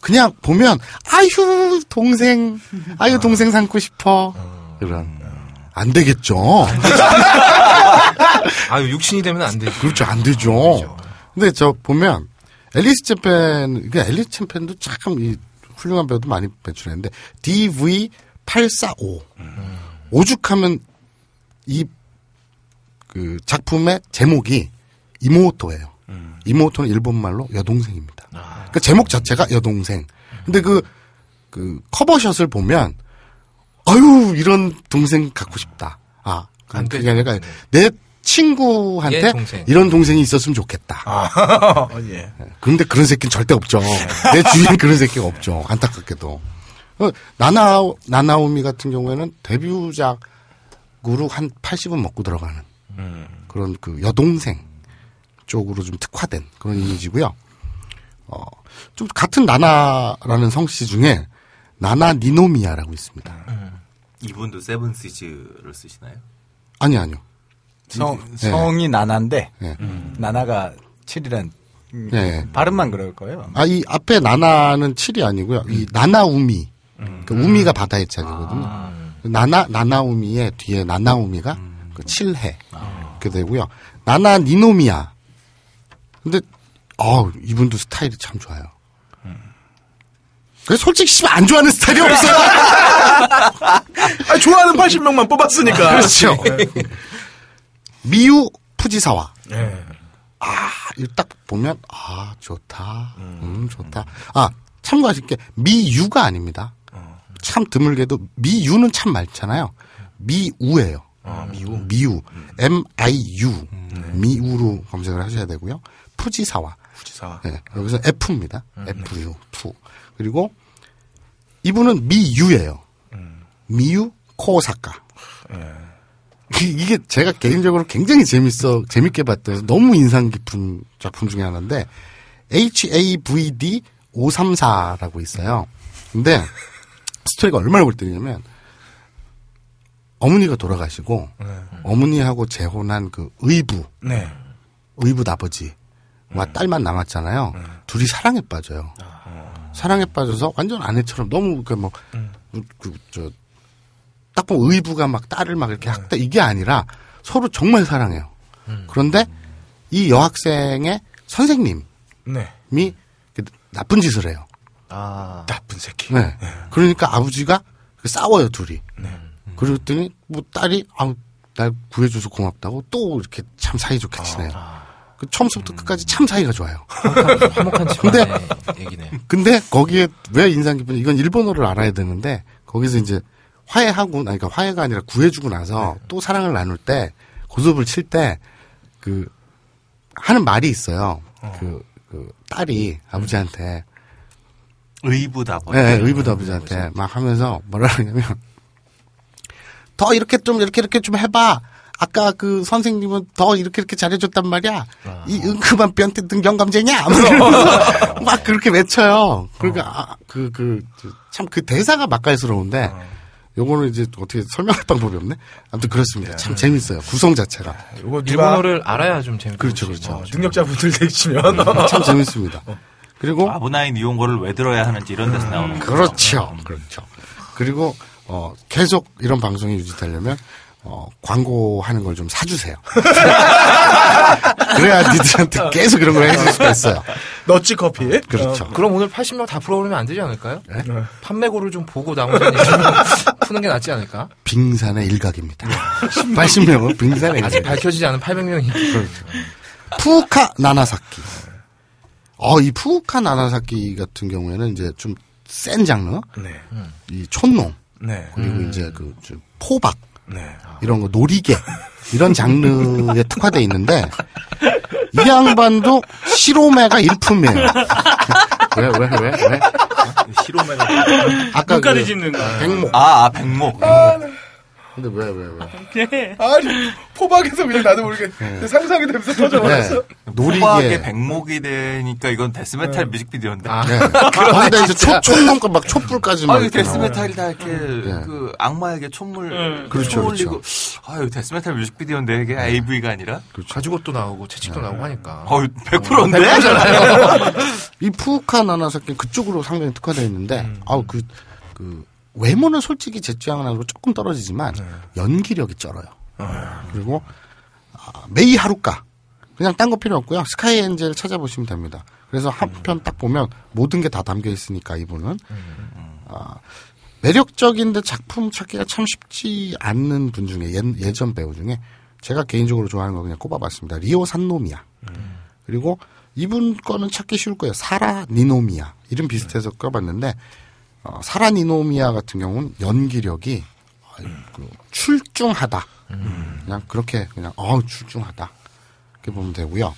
그냥 보면 아유 동생 아유 동생 삼고 싶어. 그런. 안 되겠죠. 아유 육신이 되면 안 되지. 그렇죠 안 되죠. 근데 저 보면 앨리스 챔펜 그 앨리스 챔펜도 참 이 훌륭한 배우도 많이 배출했는데 DV 845 오죽하면 이 그 작품의 제목이 이모토예요. 이모토는 일본 말로 여동생입니다. 그 제목 자체가 여동생. 근데 그, 그 커버샷을 보면, 아유, 이런 동생 갖고 싶다. 아, 안 그게. 아니라 내 친구한테 얘 동생. 이런 동생이 있었으면 좋겠다. 어, 예. 그런데 그런 새끼는 절대 없죠. 내 주위엔 그런 새끼가 없죠. 안타깝게도. 어, 나나, 나나오미 같은 경우에는 데뷔작으로 한 80은 먹고 들어가는 그런 그 여동생 쪽으로 좀 특화된 그런 이미지고요. 어, 좀 같은 나나라는 성씨 중에 나나 니노미야라고 있습니다. 이분도 세븐 시즈를 쓰시나요? 아니, 아니요. 성, 네. 성이 나나인데, 네. 나나가 7이란, 네. 발음만 그럴 거예요. 아, 이 앞에 나나는 7이 아니고요. 이 나나우미. 그 우미가 바다의 짝이거든요. 나나, 나나우미의 뒤에 나나우미가 그 7해. 이렇게 되고요. 나나 니노미야. 근데, 어 이분도 스타일이 참 좋아요. 그래, 솔직히 씨발 안 좋아하는 스타일이 없어요. 아, 좋아하는 80명만 뽑았으니까. 그렇죠. 미유 푸지사와. 예. 아, 이거 딱 보면, 아, 좋다. 음, 좋다. 아, 참고하실 게, 미유가 아닙니다. 참 드물게도, 미유는 참 많잖아요. 미우예요. 아, 미우. 미우. M-I-U. 미우로 검색을 하셔야 되고요. 푸지사와. 후지사. 네, 여기서 F입니다. FU, 투. 그리고, 이분은 미유예요. 미유 코오사카. 이- 이게 제가 개인적으로 굉장히 재밌어, 재밌게 봤던, 너무 인상 깊은 작품 중에 하나인데, HAVD 534라고 있어요. 근데, 스토리가 얼마나 골 때리냐면, 어머니가 돌아가시고, 어머니하고 재혼한 그 의부, 네. 의붓 아버지와 딸만 남았잖아요. 둘이 사랑에 빠져요. 사랑에 빠져서 완전 아내처럼 너무 그 뭐, 그, 저, 딱 보면 의부가 막 딸을 막 이렇게 학대, 이게 아니라 서로 정말 사랑해요. 그런데 이 여학생의 선생님이 네. 그 나쁜 짓을 해요. 아, 나쁜 새끼. 네. 그러니까 아버지가 그 싸워요, 둘이. 그랬더니 뭐 딸이, 아, 날 구해줘서 고맙다고 또 이렇게 참 사이좋게 지내요. 그 처음부터 끝까지 참 사이가 좋아요. 화목한 집안의 얘기네. 근데 거기에 왜 인상 깊은 이건 일본어를 알아야 되는데 거기서 이제 화해하고 아니 그러니까 화해가 아니라 구해주고 나서 또 사랑을 나눌 때 고집을 칠때 그 하는 말이 있어요. 그, 그 딸이 아버지한테 의붓 아버지. 예, 의붓 아버지한테 막 하면서 뭐라 하냐면 더 이렇게 좀 이렇게 이렇게 좀 해봐. 아까 그 선생님은 더 이렇게 이렇게 잘해줬단 말이야. 이 은큼한 변태 등 영감쟁이야. 막 그렇게 외쳐요. 그러니까 아, 그그참그 대사가 맛깔스러운데 요거는 이제 어떻게 설명할 방법이 없네. 아무튼 그렇습니다. 참 재밌어요. 구성 자체가 요거 누가 일본어를 알아야 좀 재밌고. 그렇죠, 그렇죠. 어, 능력자분들 계시면 참 재밌습니다. 그리고 아브나인 이용고를 왜 들어야 하는지 이런 데서 나오는 거. 그렇죠. 그렇죠. 그리고 어 계속 이런 방송이 유지되려면 어 광고하는 걸 좀 사주세요. 그래야 니들한테 계속 이런 걸 해줄 수가 있어요. 너찌 커피. 그렇죠. 그럼 오늘 80명 다 풀어버리면 안 되지 않을까요? 네. 판매고를 좀 보고 나머지는 푸는 게 낫지 않을까? 빙산의 일각입니다. 80명은 빙산의 아직 일각. 밝혀지지 않은 800명이. 푸우카 나나사키. 어, 이 푸우카 나나사키 같은 경우에는 이제 좀 센 장르, 네. 이 촌농, 네. 그리고 이제 그, 저 포박, 네. 이런 거 놀이개 이런 장르에 특화돼 있는데 이 양반도 시로메가 일품이에요. 왜 왜 왜 왜? 시로메가. 아까 눈까지 그 짚는 거. 백목 아, 아, 백목. 근데 왜, 왜, 왜? 예. 아니 포박에서 그냥 나도 모르게 상상이 되면서 터져버렸어. 네. 호박의 노리개. 백목이 되니까 이건 데스메탈 뮤직비디오인데. 아, 네. 근데 이제 초, 촛농과 막 촛불까지 막. 이 이렇게 데스메탈이 다 이렇게 네. 그 악마에게 촛물 네. 그렇죠, 총 올리고 아유 데스메탈 뮤직비디오인데 이게 AV가 아니라 가죽옷도 나오고 채찍도 나오고 하니까. 어 100%인데 이 푸우카 나나사키 그쪽으로 상당히 특화되어 있는데, 음. 아우, 그, 그, 외모는 솔직히 제 취향하고 조금 떨어지지만, 네. 연기력이 쩔어요. 그리고, 아, 메이 하루카. 그냥 딴 거 필요 없고요. 스카이 엔젤 찾아보시면 됩니다. 그래서 한 편 딱 보면 모든 게 다 담겨 있으니까 이분은. 아, 매력적인데 작품 찾기가 참 쉽지 않는 분 중에 예, 전 배우 중에 제가 개인적으로 좋아하는 거 그냥 꼽아봤습니다. 리오 산노미야. 그리고 이분 거는 찾기 쉬울 거예요. 사라 니노미야. 이름 비슷해서 껴봤는데 어, 사라 니노미야 같은 경우는 연기력이 출중하다. 그냥 그렇게 그냥 어 출중하다. 이렇게 보면 되고요.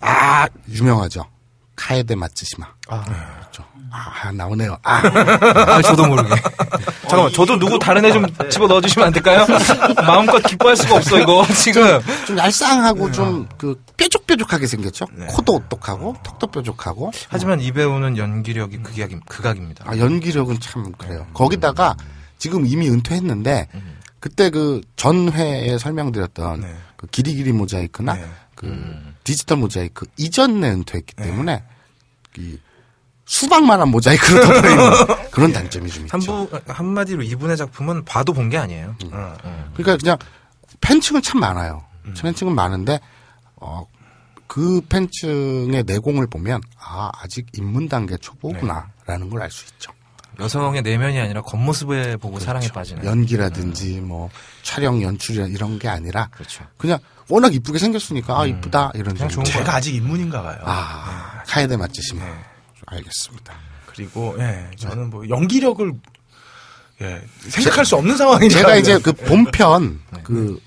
아 유명하죠. 카에데 마츠시마. 그렇죠. 아 나오네요. 아 아, 저도 모르게. 잠깐만, 저도 누구 다른 애 좀 집어 넣어주시면 안 될까요? 마음껏 기뻐할 수가 없어, 이거, 지금. 좀 얄쌍하고 좀그 뾰족뾰족하게 생겼죠. 코도 오똑하고 턱도 뾰족하고. 하지만 이 배우는 연기력이 극약, 극악입니다. 아 연기력은 참 그래요. 거기다가 지금 이미 은퇴했는데 그때 그 전회에 설명드렸던 네. 그 기리기리 모자이크나 네. 그 디지털 모자이크 이전에 은퇴했기 때문에 이 수박만한 모자이크로 덮어있는 그런 단점이 좀 있죠. 한부, 한마디로 이분의 작품은 봐도 본 게 아니에요. 그러니까 그냥 팬층은 참 많아요. 팬층은 많은데 어, 그 팬층의 내공을 보면 아 아직 입문 단계 초보구나라는 걸알 수 있죠. 여성의 내면이 아니라 겉모습에 보고 사랑에 빠지는. 연기라든지 뭐 촬영 연출이나 이런 게 아니라 그렇죠. 그냥 워낙 이쁘게 생겼으니까 아 이쁘다 이런 그냥. 좋은 제가 아직 입문인가 봐요. 아 카에데 맞지시면 네. 알겠습니다. 그리고 예, 저는 뭐 연기력을 예, 생각할 수 없는 상황이니까 제가 이제 그 본편 그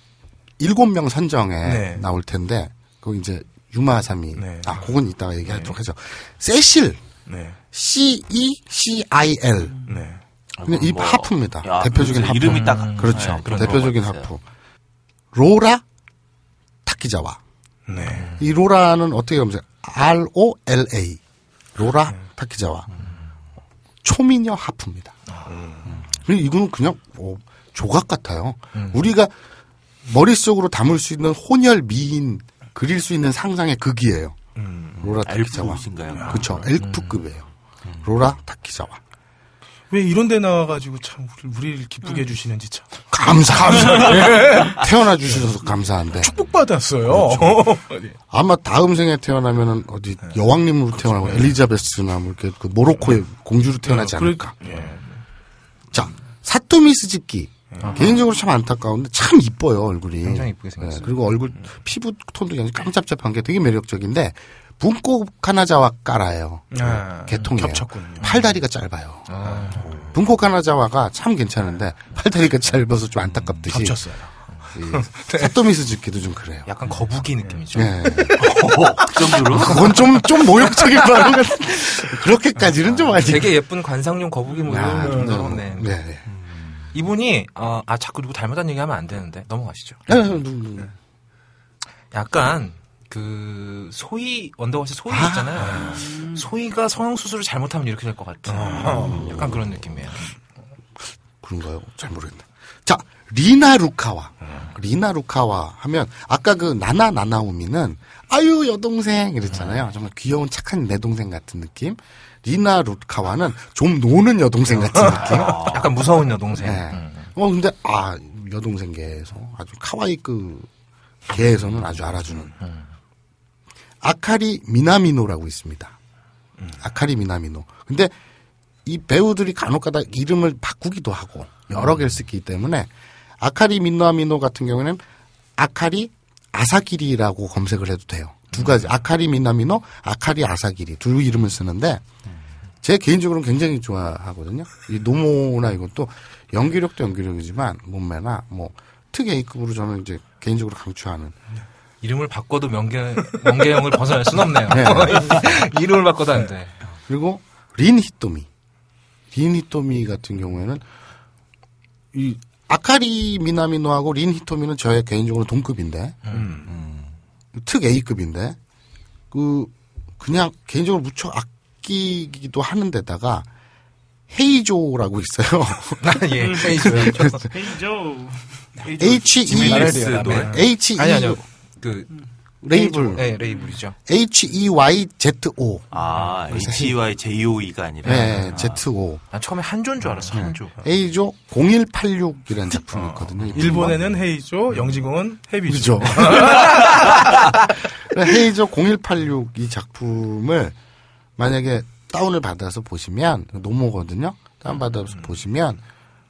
일곱 명 선정에 네. 나올 텐데 그 이제 유마사미 네. 아 그건 이따가 얘기하도록 하죠. 세실 네, C E C I L 네. 그냥 이 뭐, 하프입니다. 야, 대표적인. 하프. 이름이 딱 그렇죠. 네, 대표적인 하프. 로라 타키자와. 네. 이 로라는 어떻게 검색? R O L A. 로라 타키자와. 초미녀 하프입니다. 그리고 이거는 그냥 뭐 조각 같아요. 우리가 머릿속으로 담을 수 있는 혼혈 미인 그릴 수 있는 상상의 극이에요. 로라 타키자와. 엘프신가요? 그렇죠. 엘프급이에요. 로라 타키자와. 왜 이런 데 나와가지고 참 우리, 우리를 기쁘게 해주시는지 참 감사, 감사. 태어나 주셔서 감사한데. 축복받았어요. 아마 다음 생에 태어나면은 어디 여왕님으로 태어나고 엘리자베스나 뭐 이렇게 그 모로코의 공주로 태어나지 않을까. 예. 자, 사토미 스즈키. 개인적으로 참 안타까운데 참 이뻐요, 얼굴이. 굉장히 이쁘게 생겼어요. 네, 그리고 얼굴 피부 톤도 굉장히 깜짝잡한 게 되게 매력적인데 분코 카나자와 까라예요. 아, 개통이에요. 겹쳤군요. 팔다리가 짧아요. 분코 카나자와가 참 괜찮은데 팔다리가 짧아서 좀 안타깝듯이 겹쳤어요. 이 사토미 스즈키도 좀 그래요. 약간 거북이 느낌이죠. 네. 그 정도로? 그건 좀, 좀 모욕적인 발언 같 그렇게까지는 좀 아니. 되게 예쁜 관상용 거북이 뭐 야, 이런 좀 정도로 네. 네. 네. 이분이 어, 아 자꾸 누구 닮았다는 얘기 하면 안 되는데 넘어가시죠. 네, 누- 누- 약간 그 소희 원더걸스 소희 있잖아요. 소희가 성형 수술을 잘못하면 이렇게 될 것 같은 약간 그런 느낌이에요. 그런가요? 잘 모르겠네. 자, 리나 루카와. 리나 루카와 하면, 아까 그 나나 나나오미는, 아유, 여동생 이랬잖아요. 정말 귀여운 착한 내 동생 같은 느낌. 리나 루카와는 좀 노는 여동생 같은 느낌. 약간 무서운 여동생. 네. 음. 어, 근데, 아, 여동생 계에서 아주 かわいい 그, 계에서는 아주 알아주는. 아카리 미나미노라고 있습니다. 아카리 미나미노. 근데 이 배우들이 간혹가다 이름을 바꾸기도 하고 여러 개를 쓰기 때문에 아카리 미나미노 같은 경우에는 아카리 아사기리라고 검색을 해도 돼요. 두 가지 아카리 미나미노, 아카리 아사기리 두 이름을 쓰는데 제 개인적으로는 굉장히 좋아하거든요. 이 노모나 이것도 연기력도 연기력이지만 몸매나 뭐특 A급으로 저는 이제 개인적으로 강추하는 이름을 바꿔도 명계 명계형을 벗어날 순 없네요. 네. 이름을 바꿔도 안 돼. 그리고 린 히토미. 린 히토미 같은 경우에는 이 아카리 미나미노하고 린 히토미는 저의 개인적으로 동급인데 특 A급인데 그 그냥 개인적으로 무척 아끼기도 하는데다가 헤이조라고 있어요. 예. 헤이죠. H E 노래? H E 아니 아니요. 그 레이블 네, 레이블이죠. H E Y Z O 아, H-Y J-O-E가 아니라. 네 Z O 난 처음에 한조인 줄 알았어. 한조. A조 0186이라는 작품이 있거든요. 일본에는 헤이죠, 영지공은 헤비죠. 그죠. 헤이저 0186 이 작품을 만약에 다운을 받아서 보시면 노모거든요. 다운 받아서 보시면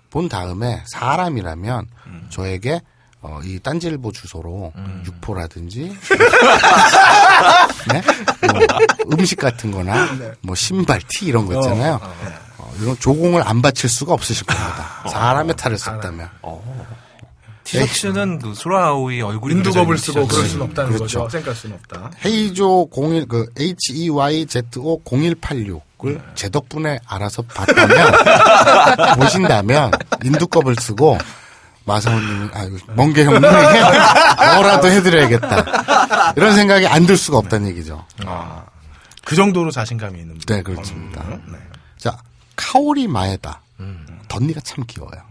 본 다음에 사람이라면 저에게 어, 이 딴지일보 주소로 육포라든지 네? 뭐 음식 같은 거나 뭐 신발, 티 이런 거 있잖아요. 어, 이런 조공을 안 바칠 수가 없으실 겁니다. 사람의 탈을 썼다면. 티셔츠는 그 소라아오이 얼굴이 인두겁을 쓰고 그럴 티셔츠. 수는 없다는 그렇죠. 거죠. 생각할 수는 없다. 헤이조 01, 그, HEYZO 0186을 제 덕분에 알아서 봤다면, 보신다면, 인두껍을 쓰고, 마사오님은, 아유, 멍게 형님에게 뭐라도 해드려야겠다. 이런 생각이 안 들 수가 없다는 얘기죠. 그 정도로 자신감이 있는 분. 네, 그렇습니다. 네. 자, 카오리 마에다. 덧니가 참 귀여워요.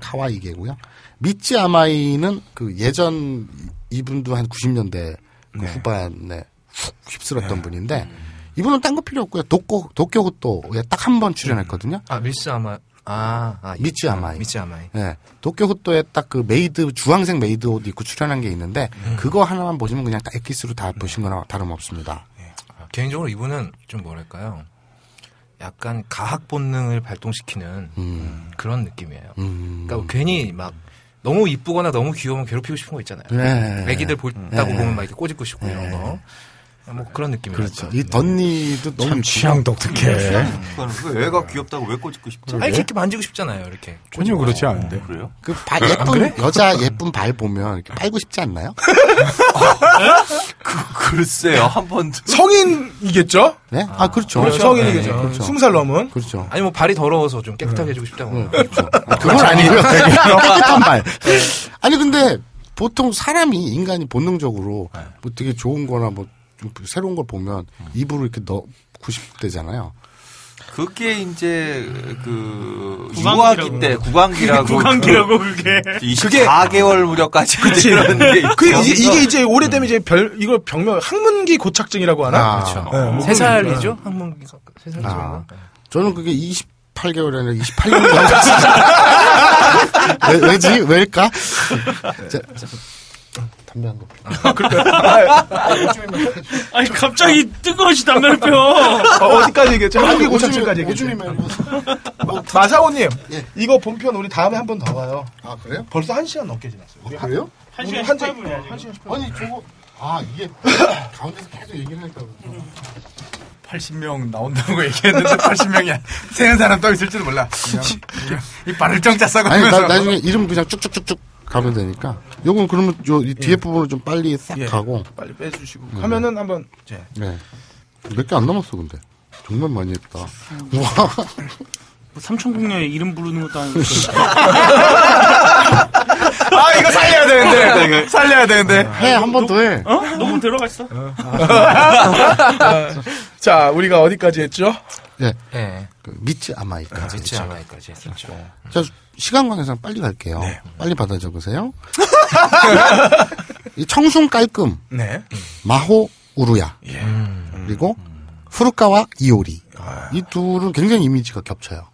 카와이게고요. 미츠 아마이는 그 예전 이분도 한 90년대 그 후반에 훅 휩쓸었던 분인데 이분은 딴 거 필요 없고요. 도쿄 도쿄 호또에 딱 한 번 출연했거든요. 아, 미스 아마 아, 아 예. 미츠 아마이. 미츠 아마이. 예. 도쿄호또에 딱 그 메이드 주황색 메이드 옷 입고 출연한 게 있는데 그거 하나만 보시면 그냥 딱 엑기스로 다 보신 거나 다름없습니다. 아, 개인적으로 이분은 좀 뭐랄까요? 약간 가학 본능을 발동시키는 음. 그런 느낌이에요. 음. 그러니까 괜히 막 너무 이쁘거나 너무 귀여우면 괴롭히고 싶은 거 있잖아요. 네. 애기들 볼다고 네. 보면 막 이렇게 꼬집고 싶고 이런 거. 뭐 그런 느낌이랄까. 그렇죠. 이 덧니도 너무 이쁘고 취향 독특해. 그거는 왜 애가 귀엽다고 왜 꼬집고 싶지? 아니 이렇게 만지고 싶잖아요. 이렇게. 전혀 그렇지 않은데. 그래요? 그 발, 예쁜 여자 예쁜 발 보면 이렇게 빨고 싶지 않나요? 글쎄요, 한 번도. 성인이겠죠? 네? 아 그렇죠. 성인이겠죠. 네, 그렇죠. 스무 살 넘은. 그렇죠. 아니 뭐 발이 더러워서 좀 깨끗하게 해주고 싶다고. 아, 그건 아니고요. 깨끗한 발. 아니 근데 보통 사람이 인간이 본능적으로 뭐 되게 좋은 거나 뭐좀 새로운 걸 보면 입으로 이렇게 넣고 싶대잖아요. 그게 이제, 그. 유아기 때, 구강기라고. 구강기라고 그게. 24개월 무렵까지 그런 게. 그 이게 이제 오래되면 이제 별 이걸 병명 항문기 고착증이라고 하나? 아, 그렇죠. 네, 뭐 세 살이죠? 항문기가 세 살이죠. 아. 저는 그게 28개월이 아니라 28년 왜, 왜지? 왜일까? 자, 자, 담배 한 거. 아니 갑자기 뜨거워지 담배를 펴. 어, 어디까지 얘기했죠? 항문기 고착증까지 얘기했죠. 말고. 마사오님, 예. 이거 본편 우리 다음에 한 번더 가요. 아 그래요? 벌써 한 시간 넘게 지났어요. 우리 한- 그래요? 한 시간 한 18분이야 한. 시간 18분. 아니 저거 아 이게 가운데서 계속 얘기를 하니까 80명 나온다고 얘기했는데 80명이 세는 사람 떠 있을지도 몰라. 그냥, 그냥 이 발을 정자 싸고 아니. 나, 나중에 이름 그냥 쭉쭉쭉쭉 가면 되니까 요건 그러면 요이 뒤에 부분을 좀 빨리 싹 예. 하고 빨리 빼주시고 하면은 한번 이제 네. 몇 개 안 남았어 근데 정말 많이 했다 와 삼천국녀의 이름 부르는 것도 아니고. 아, 이거 살려야 되는데. 살려야 되는데. 해 한 번 더 해 어? 너무 들어갔어. 자 우리가 어디까지 했죠? 네. 예. 그 미츠 아마이까지 미츠 아마이까지 했었죠. 자 시간 관계상 빨리 갈게요 빨리 받아 적으세요 이 청순 깔끔 네. 마호 우루야 그리고 푸르카와 이오리 이 둘은 굉장히 이미지가 겹쳐요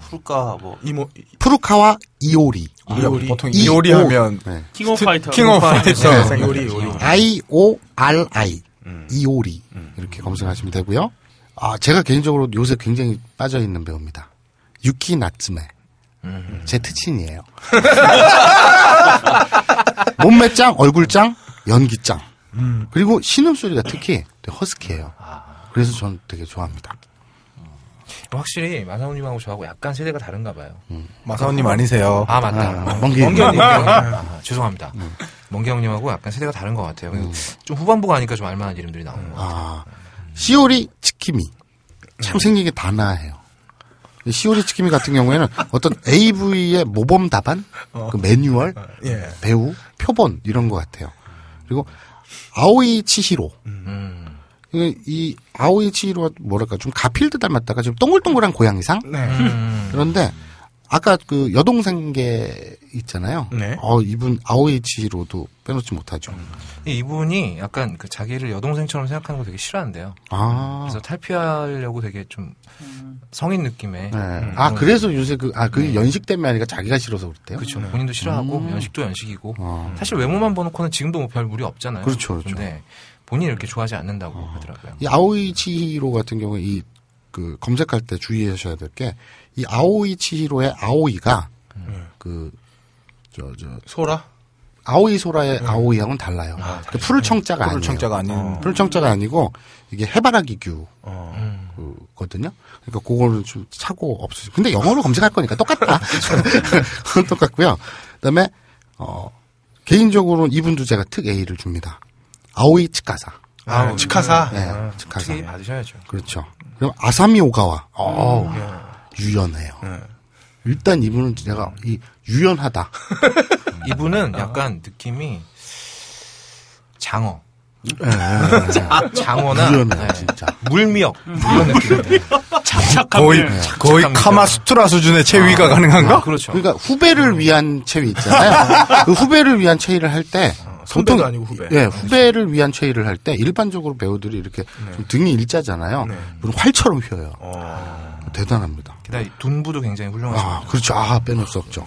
후루카 뭐. 이모 후루카와 이오리 우리가 보통 이- 이오리 오. 하면 네. 킹 오브 파이터. 킹 오브 파이터. 네. 요리 요리. I O R I 이오리 이렇게 검색하시면 되고요. 아 제가 개인적으로 요새 굉장히 빠져 있는 배우입니다. 유키 나츠메 제 특친이에요. 몸매짱, 얼굴짱, 연기짱 그리고 신음소리가 특히 되게 허스키해요. 그래서 전 되게 좋아합니다. 확실히 마사오님하고 저하고 약간 세대가 다른가 봐요. 마사오님 아니세요. 아 맞다. 아, 멍게 멍게 형님. 형님. 아, 죄송합니다. 멍게 형님하고 약간 세대가 다른 것 같아요. 좀 후반부가 아니까 좀 알만한 이름들이 나오는 것 같아요. 아 시오리 치키미 참 생기게 단아해요. 시오리 치키미 같은 경우에는 어떤 AV의 모범 답안, 그 매뉴얼, 예. 배우, 표본 이런 것 같아요. 그리고 아오이 치히로. 음. 이- 이 아오이 치히로가 뭐랄까 좀 가필드 닮았다가 좀 동글동글한 고양이상. 네. 음. 그런데 아까 그 여동생계 있잖아요. 네. 어 이분 아오이 치히로도 빼놓지 못하죠. 이분이 약간 그 자기를 여동생처럼 생각하는 거 되게 싫어한대요. 아. 그래서 탈피하려고 되게 좀 성인 느낌의 네. 아 그래서 요새 그 아 그게 연식 때문에 아니라 자기가 싫어서 그렇대요. 그렇죠. 본인도 싫어하고 음. 연식도 연식이고 어. 사실 외모만 보놓고는 지금도 뭐별 무리 없잖아요. 그렇죠, 그렇죠. 근데 본인이 이렇게 좋아하지 않는다고 하더라고요. 이 아오이 치히로 같은 경우에 이 그 검색할 때 주의하셔야 될 게 이 아오이 치히로의 아오이가 그 저저 소라? 아오이 소라의 아오이하고는 달라요. 그 푸를 청자가 아니에요. 청자가 아닌. 푸를 청자가 아니고 이게 해바라기 어. 규거든요. 그러니까 그거를 좀 차고 없으시. 근데 영어로 검색할 거니까 똑같다. 똑같고요. 그다음에 어 개인적으로는 이분도 제가 특 A를 줍니다. 아오이 치카사. 아, 치카사. 네, 아, 치카사. 특히 받으셔야죠. 그렇죠. 그럼 아사미 오가와. 어 유연해요. 네. 일단 이분은 제가 이 유연하다. 이분은 약간 느낌이 장어. 예, 예, 예. 장어나 유연해요, 네. 진짜. 물미역 이런 느낌인데. 거의 네. 거의. 카마수트라 수준의 체위가 가능한가? 그렇죠. 그러니까 후배를 위한 체위 있잖아요. 그 후배를 위한 체위를 할때 선배도 보통- 아니고 후배. 예, 후배를 위한 체위를 할때 일반적으로 배우들이 이렇게 좀 등이 일자잖아요. 네. 물론 활처럼 휘어요. 어. 대단합니다. 게다가 이 둔부도 굉장히 훌륭하십니다. 아, 그렇죠. 아, 빼놓을 수 없죠.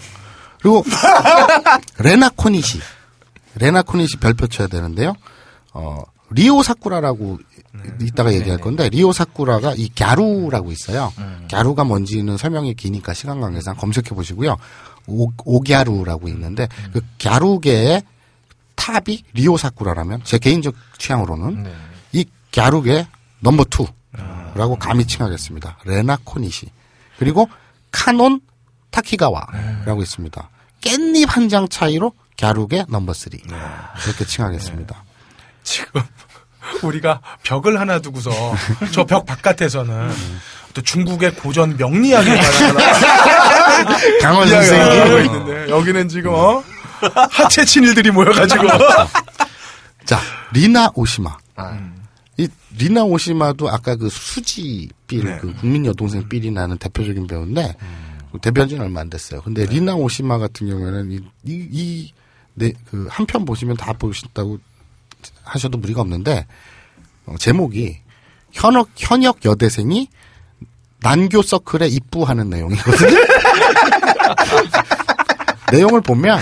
그리고 레나 코니시. 레나 코니시 별표 쳐야 되는데요. 어, 리오 사쿠라라고 이따가 얘기할 건데 리오 사쿠라가 이 ギャル라고 있어요. ギャル가 뭔지는 설명이 기니까 시간 관계상 검색해 보시고요. 오, 오갸루라고 있는데 그 ギャル계의 탑이 리오 사쿠라라면 제 개인적 취향으로는 네. 이 갸루계 넘버 투라고 감히 칭하겠습니다. 레나 코니시. 그리고 카논 타키가와라고 있습니다. 깻잎 한 장 차이로 ギャル계 number three. 이렇게 칭하겠습니다. 지금 우리가 벽을 하나 두고서 저 벽 바깥에서는 또 중국의 고전 명리학에 관한 강헌 선생님. 있는데 여기는 지금 어? 하체 친일들이 모여가지고 자, 리나 오시마. 아, 이 리나 오시마도 아까 그 수지 feel, 네. 그 국민 여동생 feel이 나는 대표적인 배우인데 데뷔한 지는 얼마 안 됐어요. 근데 리나 오시마 같은 경우에는 이, 이, 네, 그 한 편 보시면 다 보신다고 하셔도 무리가 없는데 어, 제목이 현역 현역 여대생이 난교 서클에 입부하는 내용이거든요. 내용을 보면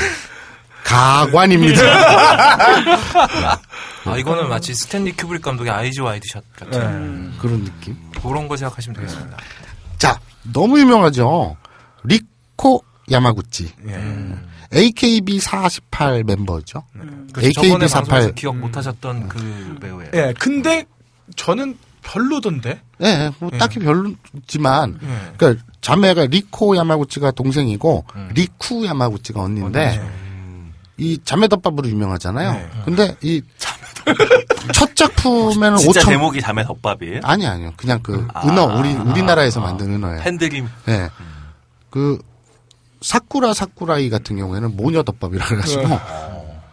가관입니다. 아, 이거는 마치 스탠리 큐브릭 감독의 Eyes Wide Shut 같은 그런 느낌. 그런 거 생각하시면 되겠습니다. 자, 너무 유명하죠. 리코 야마구치. AKB 48 member죠. 그래서 저번에 AKB 48. 방송에서 기억 못 하셨던 그 배우예요. 예 근데 저는 별로던데 예, 뭐 딱히 별로지만, 예. 그러니까 자매가 리코 야마구치가 동생이고 리쿠 야마구치가 언니인데 이 자매 덮밥으로 유명하잖아요. 네. 근데 이 첫 작품에는 진짜 5천 제목이 자매 덮밥이에요? 아니 아니요. 그냥 그 아. 은어 우리 우리나라에서 만든 은어예요. 팬드림. 예. 그 사쿠라 사쿠라이 같은 경우에는 모녀 덮밥이라 그래가지고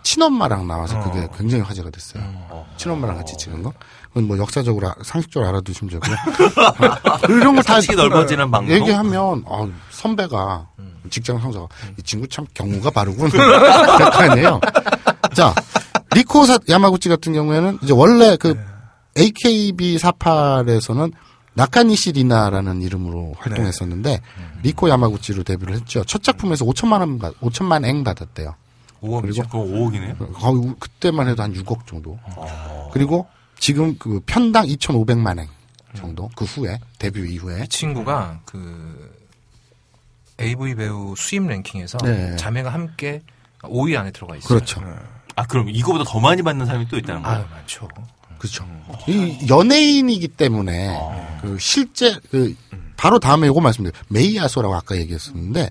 친엄마랑 나와서 그게 굉장히 화제가 됐어요. 친엄마랑 같이 찍은 거. 뭐 역사적으로 아- 상식적으로 알아두시면 되고요. 아, 이런 상식이 넓어지는 방송. 얘기하면 아, 선배가 직장 상사가 이 친구 참 경우가 바르군 아니에요. 자 리코 사, 야마구치 같은 경우에는 이제 원래 그 AKB 48에서는 나카니시 리나라는 이름으로 활동했었는데 리코 야마구치로 데뷔를 했죠. 첫 작품에서 5천만 원, 받- 5천만 eng 받았대요. 5억이죠. 그거 5억이네요. 거의 우- 그때만 해도 한 6억 정도. 그리고 지금 그 편당 2,500만 eng 정도. 그 후에 데뷔 이후에 이 친구가 그 AV 배우 수입 랭킹에서 네. 자매가 함께 5위 안에 들어가 있어요. 그렇죠. 아, 그럼 이거보다 더 많이 받는 사람이 또 있다는 거예요? 아, 많죠. 그렇죠. 이 연예인이기 때문에 그 실제 그 바로 다음에 요거 말씀드려요. 메이아소라고 아까 얘기했었는데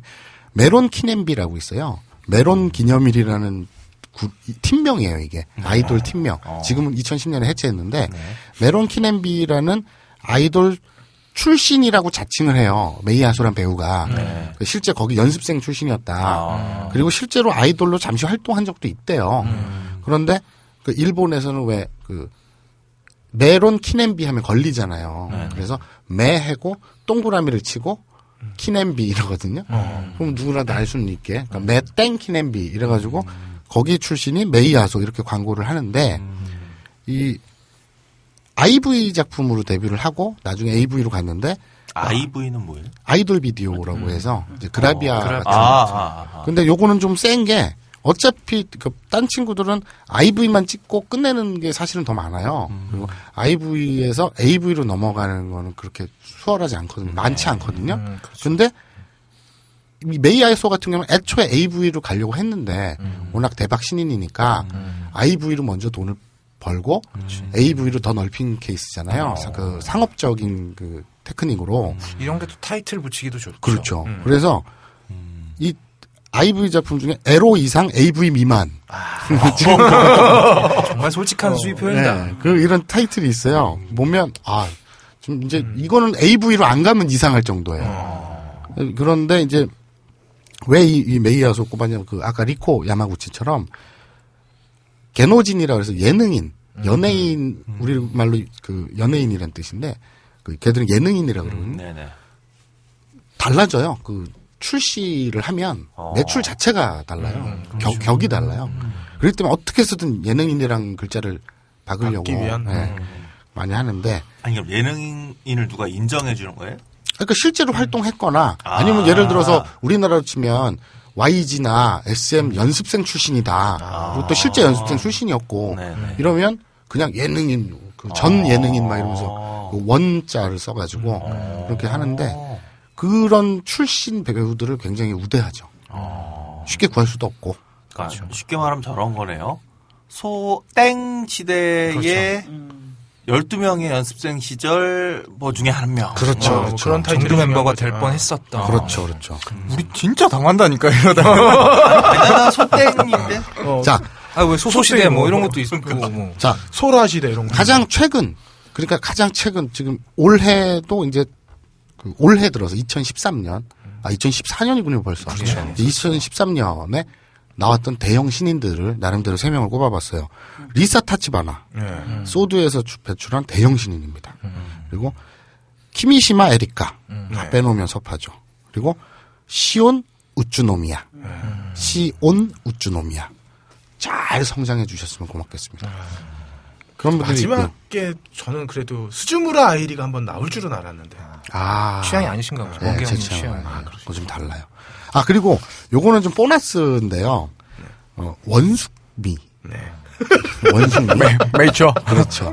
메론 키넨비라고 있어요. 메론 기념일이라는 구- 이 팀명이에요 이게 아이돌 팀명. 지금은 2010년에 해체했는데 메론 키넨비라는 아이돌 출신이라고 자칭을 해요. 메이아소란 배우가 그 실제 거기 연습생 출신이었다. 아. 그리고 실제로 아이돌로 잠시 활동한 적도 있대요. 그런데 그 일본에서는 왜 그 메론 키넨비 하면 걸리잖아요. 그래서 메 하고 동그라미를 치고 키넨비 이러거든요. 그럼 누구라도 알 수는 있게 그러니까 메땡 키넨비 이래가지고 거기 출신이 메이아소 이렇게 광고를 하는데 이 IV 작품으로 데뷔를 하고 나중에 AV로 갔는데 IV는 뭐예요? 아이돌 비디오라고 해서 이제 그라비아 같은 아, 아, 아. 근데 요거는 좀 센 게 어차피 그 딴 친구들은 IV만 찍고 끝내는 게 사실은 더 많아요. 그리고 IV에서 AV로 넘어가는 거는 그렇게 수월하지 않거든요. 많지 않거든요. 근데 이 메이 아이소 같은 경우는 애초에 AV로 가려고 했는데 워낙 대박 신인이니까 IV로 먼저 돈을 벌고 AV로 더 넓힌 케이스잖아요. 그 상업적인 그 테크닉으로 이런 게 또 타이틀 붙이기도 좋죠. 그렇죠. 음. 그래서 이 IV 작품 중에 에로 이상 AV 미만 정말 솔직한 수입 표현이다. 네, 그 이런 타이틀이 있어요. 보면 아, 좀 이제 이거는 AV로 안 가면 이상할 정도예요. 그런데 이제 왜이 이 메이아소 꼽았냐면 그 아까 리코 야마구치처럼 게노진이라고 해서 예능인, 연예인 우리 말로 그 연예인이란 뜻인데 그 걔들은 예능인이라고 그러거든요. 네네. 달라져요. 그 출시를 하면 어. 매출 자체가 달라요. 격, 격이 달라요. 그렇기 때문에 어떻게 해서든 예능인이랑 글자를 박으려고? 예, 많이 하는데 아니 그럼 예능인을 누가 인정해 주는 거예요? 그러니까 실제로 활동했거나 아. 아니면 예를 들어서 우리나라로 치면 YG나 SM 연습생 출신이다. 그리고 또 실제 연습생 출신이었고 네네. 이러면 그냥 예능인 그전 예능인 막 이러면서 그 원자를 써가지고 그렇게 하는데 그런 출신 배우들을 굉장히 우대하죠. 쉽게 구할 수도 없고. 그러니까 쉽게 말하면 저런 거네요. 소땡 시대의 12명의 연습생 시절 뭐 중에 한 명. 그렇죠. 어, 그렇죠. 그런 타이틀이 정규 멤버가 중요한 될 거죠. 뻔했었다. 그렇죠, 그렇죠. 우리 진짜 당한다니까 이러다가. 대단한 소땡인데. 어, 자, 아 왜 소소시대 소소시대 뭐 이런 뭐. 것도 있고 뭐. 자, 소라 시대 이런 거. 가장 최근, 그러니까 가장 최근 지금 올해도 이제 그 올해 들어서 2013년, 아 2014년이군요 벌써. 2013년에 나왔던 대형 신인들을 나름대로 세 명을 꼽아봤어요. 리사 타치바나, 예. 소드에서 주- 배출한 대형 신인입니다. 그리고 키미시마 에리카 다 빼놓으면 섭하죠. 그리고 시온 우츠노미야, 시온 우츠노미야 잘 성장해 주셨으면 고맙겠습니다. 그런 분들이 있고. 마지막에 저는 그래도 스즈무라 아이리가 한번 나올 줄은 알았는데. 아 취향이 아니신가 보죠. 네, 제 취향. 아, 그거 좀 달라요. 아 그리고 요거는 좀 보너스인데요. 어, 원숙미, 네. 원숙미, 메이처. 그렇죠.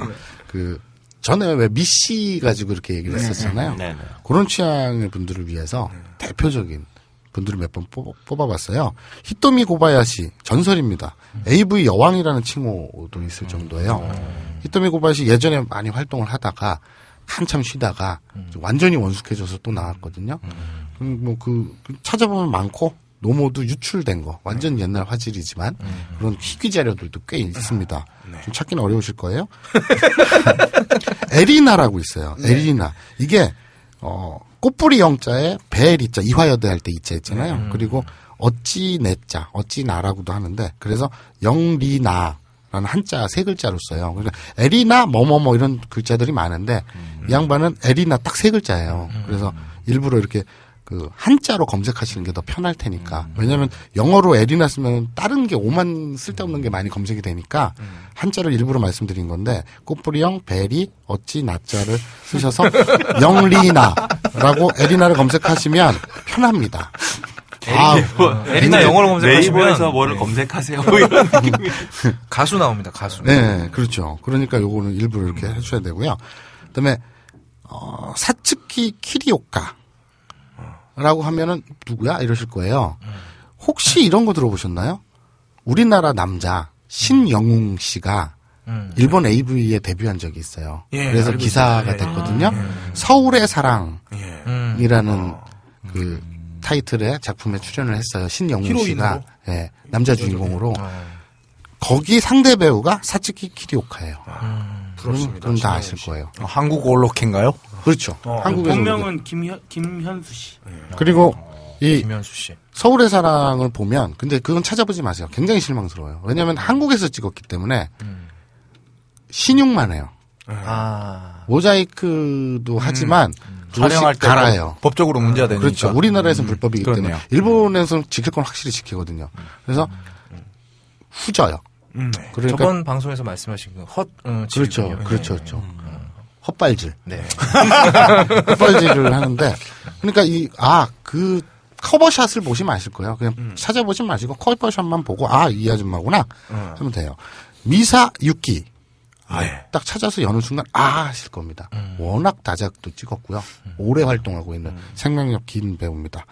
그 전에 왜 미씨 가지고 이렇게 얘기를 했었잖아요. 네네. 그런 취향의 분들을 위해서 대표적인 분들을 몇 번 뽑아봤어요. 히토미 고바야시 전설입니다. AV 여왕이라는 칭호도 있을 정도예요. 히토미 고바야시 예전에 많이 활동을 하다가 한참 쉬다가 완전히 원숙해져서 또 나왔거든요. 음, 뭐 그 찾아보면 많고 노모도 유출된 거 완전 옛날 화질이지만 그런 희귀 자료들도 꽤 있습니다. 좀 찾기는 어려우실 거예요. 에리나라고 있어요. 에리나 이게 어 꽃뿌리 영자에 배리자 이화여대 할 때 이자 있잖아요. 그리고 어찌 내자 어찌 나라고도 하는데 그래서 영리나 라는 한자 세 글자로 써요. 그러니까 에리나 뭐뭐뭐 이런 글자들이 많은데 이 양반은 에리나 딱 세 글자예요. 그래서 일부러 이렇게 그 한자로 검색하시는 게 더 편할 테니까. 왜냐하면 영어로 에리나 쓰면 다른 게 오만 쓸데없는 게 많이 검색이 되니까 한자를 일부러 말씀드린 건데 꽃뿌리형 베리 어찌 나자를 쓰셔서 영리나라고 에리나를 검색하시면 편합니다. 아, 에리나 영어로 검색하시면 네이버에서 뭐를 검색하세요. 뭐 이런 느낌. 가수 나옵니다. 가수. 네, 그렇죠. 그러니까 요거는 일부러 이렇게 해주셔야 되고요. 그다음에 어, 사츠키 키리오카. 라고 하면은 누구야? 이러실 거예요. 혹시 이런 거 들어보셨나요? 우리나라 남자 신영웅 씨가 음. 일본 AV에 데뷔한 적이 있어요. 예, 그래서 기사가. 예. 됐거든요. 서울의 사랑이라는 예. 음. 그 타이틀의 작품에 출연을 했어요. 신영웅? 씨가 예, 남자 주인공으로 아, 거기 상대 배우가 사츠키 키리오카예요. 부럽습니다. 그럼 다 아실 거예요. 한국 올로케인가요? 그렇죠. 어, 한국에서 본명은 김현, 김현수 씨. 우리가. 그리고 이 김현수 씨. 서울의 사랑을 보면 근데 그건 찾아보지 마세요. 굉장히 실망스러워요. 왜냐하면 한국에서 찍었기 때문에 신용만 해요. 아. 모자이크도 하지만 그것이 촬영할 때 갈아요. 법적으로 문제가 되니까. 그렇죠. 우리나라에서는 불법이기 그러네요. 때문에 일본에서는 지킬 건 확실히 지키거든요. 그래서 후져요. 음, 네. 그러니까 저번 방송에서 말씀하신 그 헛, 어, 그렇죠. 그렇죠, 네. 그렇죠. 헛발질, 네. 헛발질을 하는데 그러니까 이 아 그 커버샷을 보시면 아실 거예요. 그냥 찾아보지 마시고 커버샷만 보고 아 이 아줌마구나 하면 돼요. 미사 유키 아, 딱 찾아서 여는 순간 아 하실 겁니다. 워낙 다작도 찍었고요. 오래 활동하고 있는 생명력 긴 배우입니다.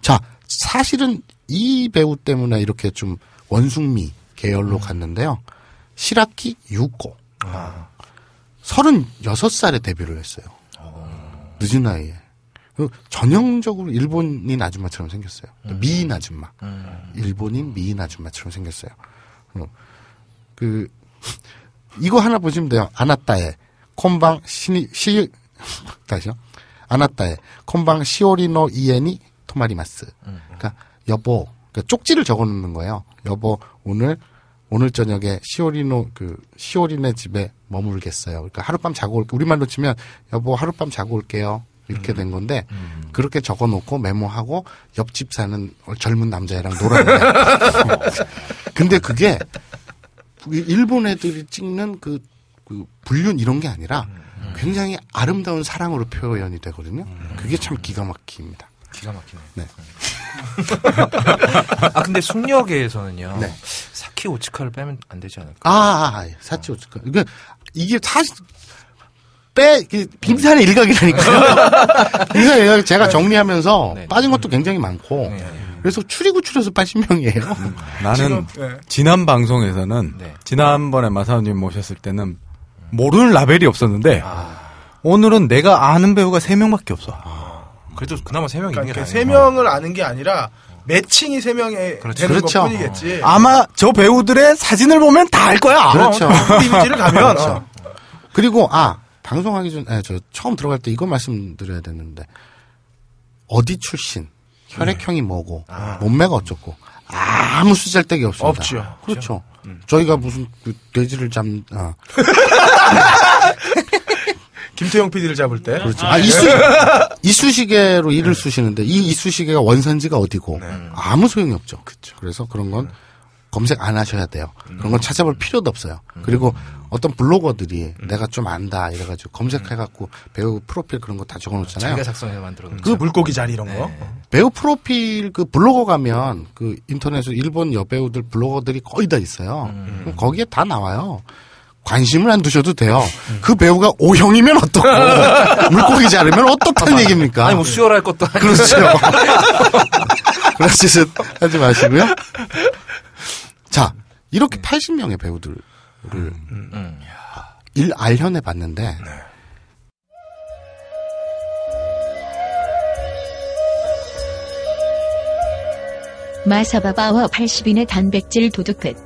자 사실은 이 배우 때문에 이렇게 좀 원숭미 계열로 갔는데요. 시라키 유코. 36살에 데뷔를 했어요. 늦은 나이에. 그 전형적으로 일본인 아줌마처럼 생겼어요. 미인 아줌마. 일본인 미인 아줌마처럼 생겼어요. 어, 그, 이거 하나 보시면 돼요. 아나따에, 콤방, 시니, 시, 다시요. 아나따에, 콤방, 시오리노 이에니, 토마리마스. 그러니까, 여보, 그러니까 쪽지를 적어 놓는 거예요. 여보, 오늘, 오늘 저녁에 시오리노, 그, 시오리네 집에 머물겠어요. 그러니까 하룻밤 자고 올게. 우리말로 치면, 여보, 하룻밤 자고 올게요. 이렇게 된 건데, 그렇게 적어 놓고 메모하고, 옆집 사는 젊은 남자애랑 놀았는데. 근데 그게, 일본 애들이 찍는 그, 그 불륜 이런 게 아니라, 굉장히 아름다운 사랑으로 표현이 되거든요. 그게 참 기가 막힙니다. 기가 막히네. 네. 아, 근데 숙녀계에서는요. 네. 사키 오츠카를 빼면 안 되지 않을까? 아, 아, 아 사치 오츠카. 이게, 이게 사실, 빼, 빙산의 일각이라니까요. 빙산의 일각 제가 정리하면서 네. 빠진 것도 굉장히 많고, 그래서 추리구출해서 80명이에요. 나는 네. 지난 방송에서는 네. 지난번에 마사오님 모셨을 때는 모르는 라벨이 없었는데 아. 오늘은 내가 아는 배우가 3명밖에 없어. 그래도 그나마 세 명이 그러니까 있는 이렇게 세 명을 아는 게 아니라 매칭이 세 명에 되는 그렇죠. 것뿐이겠지. 아마 저 배우들의 사진을 보면 다 알 거야. 그렇죠. 이미지를 가면 그렇죠. 어. 그리고, 아, 방송하기 전, 에, 저 처음 들어갈 때 이거 말씀드려야 되는데, 어디 출신, 혈액형이 뭐고, 몸매가 어쩌고, 아무 쓰잘데기 없습니다. 없죠. 그렇죠. 저희가 무슨 그 돼지를 잡, 아, 김태형 PD를 잡을 때 그렇죠. 아, 이수, 이쑤시개로 일을 쑤시는데 이 이쑤시개가 원산지가 어디고 아무 소용이 없죠. 그래서 그런 건 검색 안 하셔야 돼요. 그런 건 찾아볼 필요도 없어요. 그리고 어떤 블로거들이 내가 좀 안다 이래가지고 검색해갖고 배우 프로필 그런 거 다 적어놓잖아요. 자기가 작성해서 만들어 놓은 그 물고기 자리 이런 거. 배우 프로필 그 블로거 가면 그 인터넷에 일본 여배우들 블로거들이 거의 다 있어요. 그럼 거기에 다 나와요. 관심을 안 두셔도 돼요. 그 배우가 O형이면 어떻고 물고기 자르면 어떻다는 얘기입니까? 아니 뭐 수혈할 것도 아니고 그렇죠. 그런 짓은 하지 마시고요. 자, 이렇게 80명의 배우들을 일 알현해 봤는데 마사바바와 80인의 단백질 도둑 끝.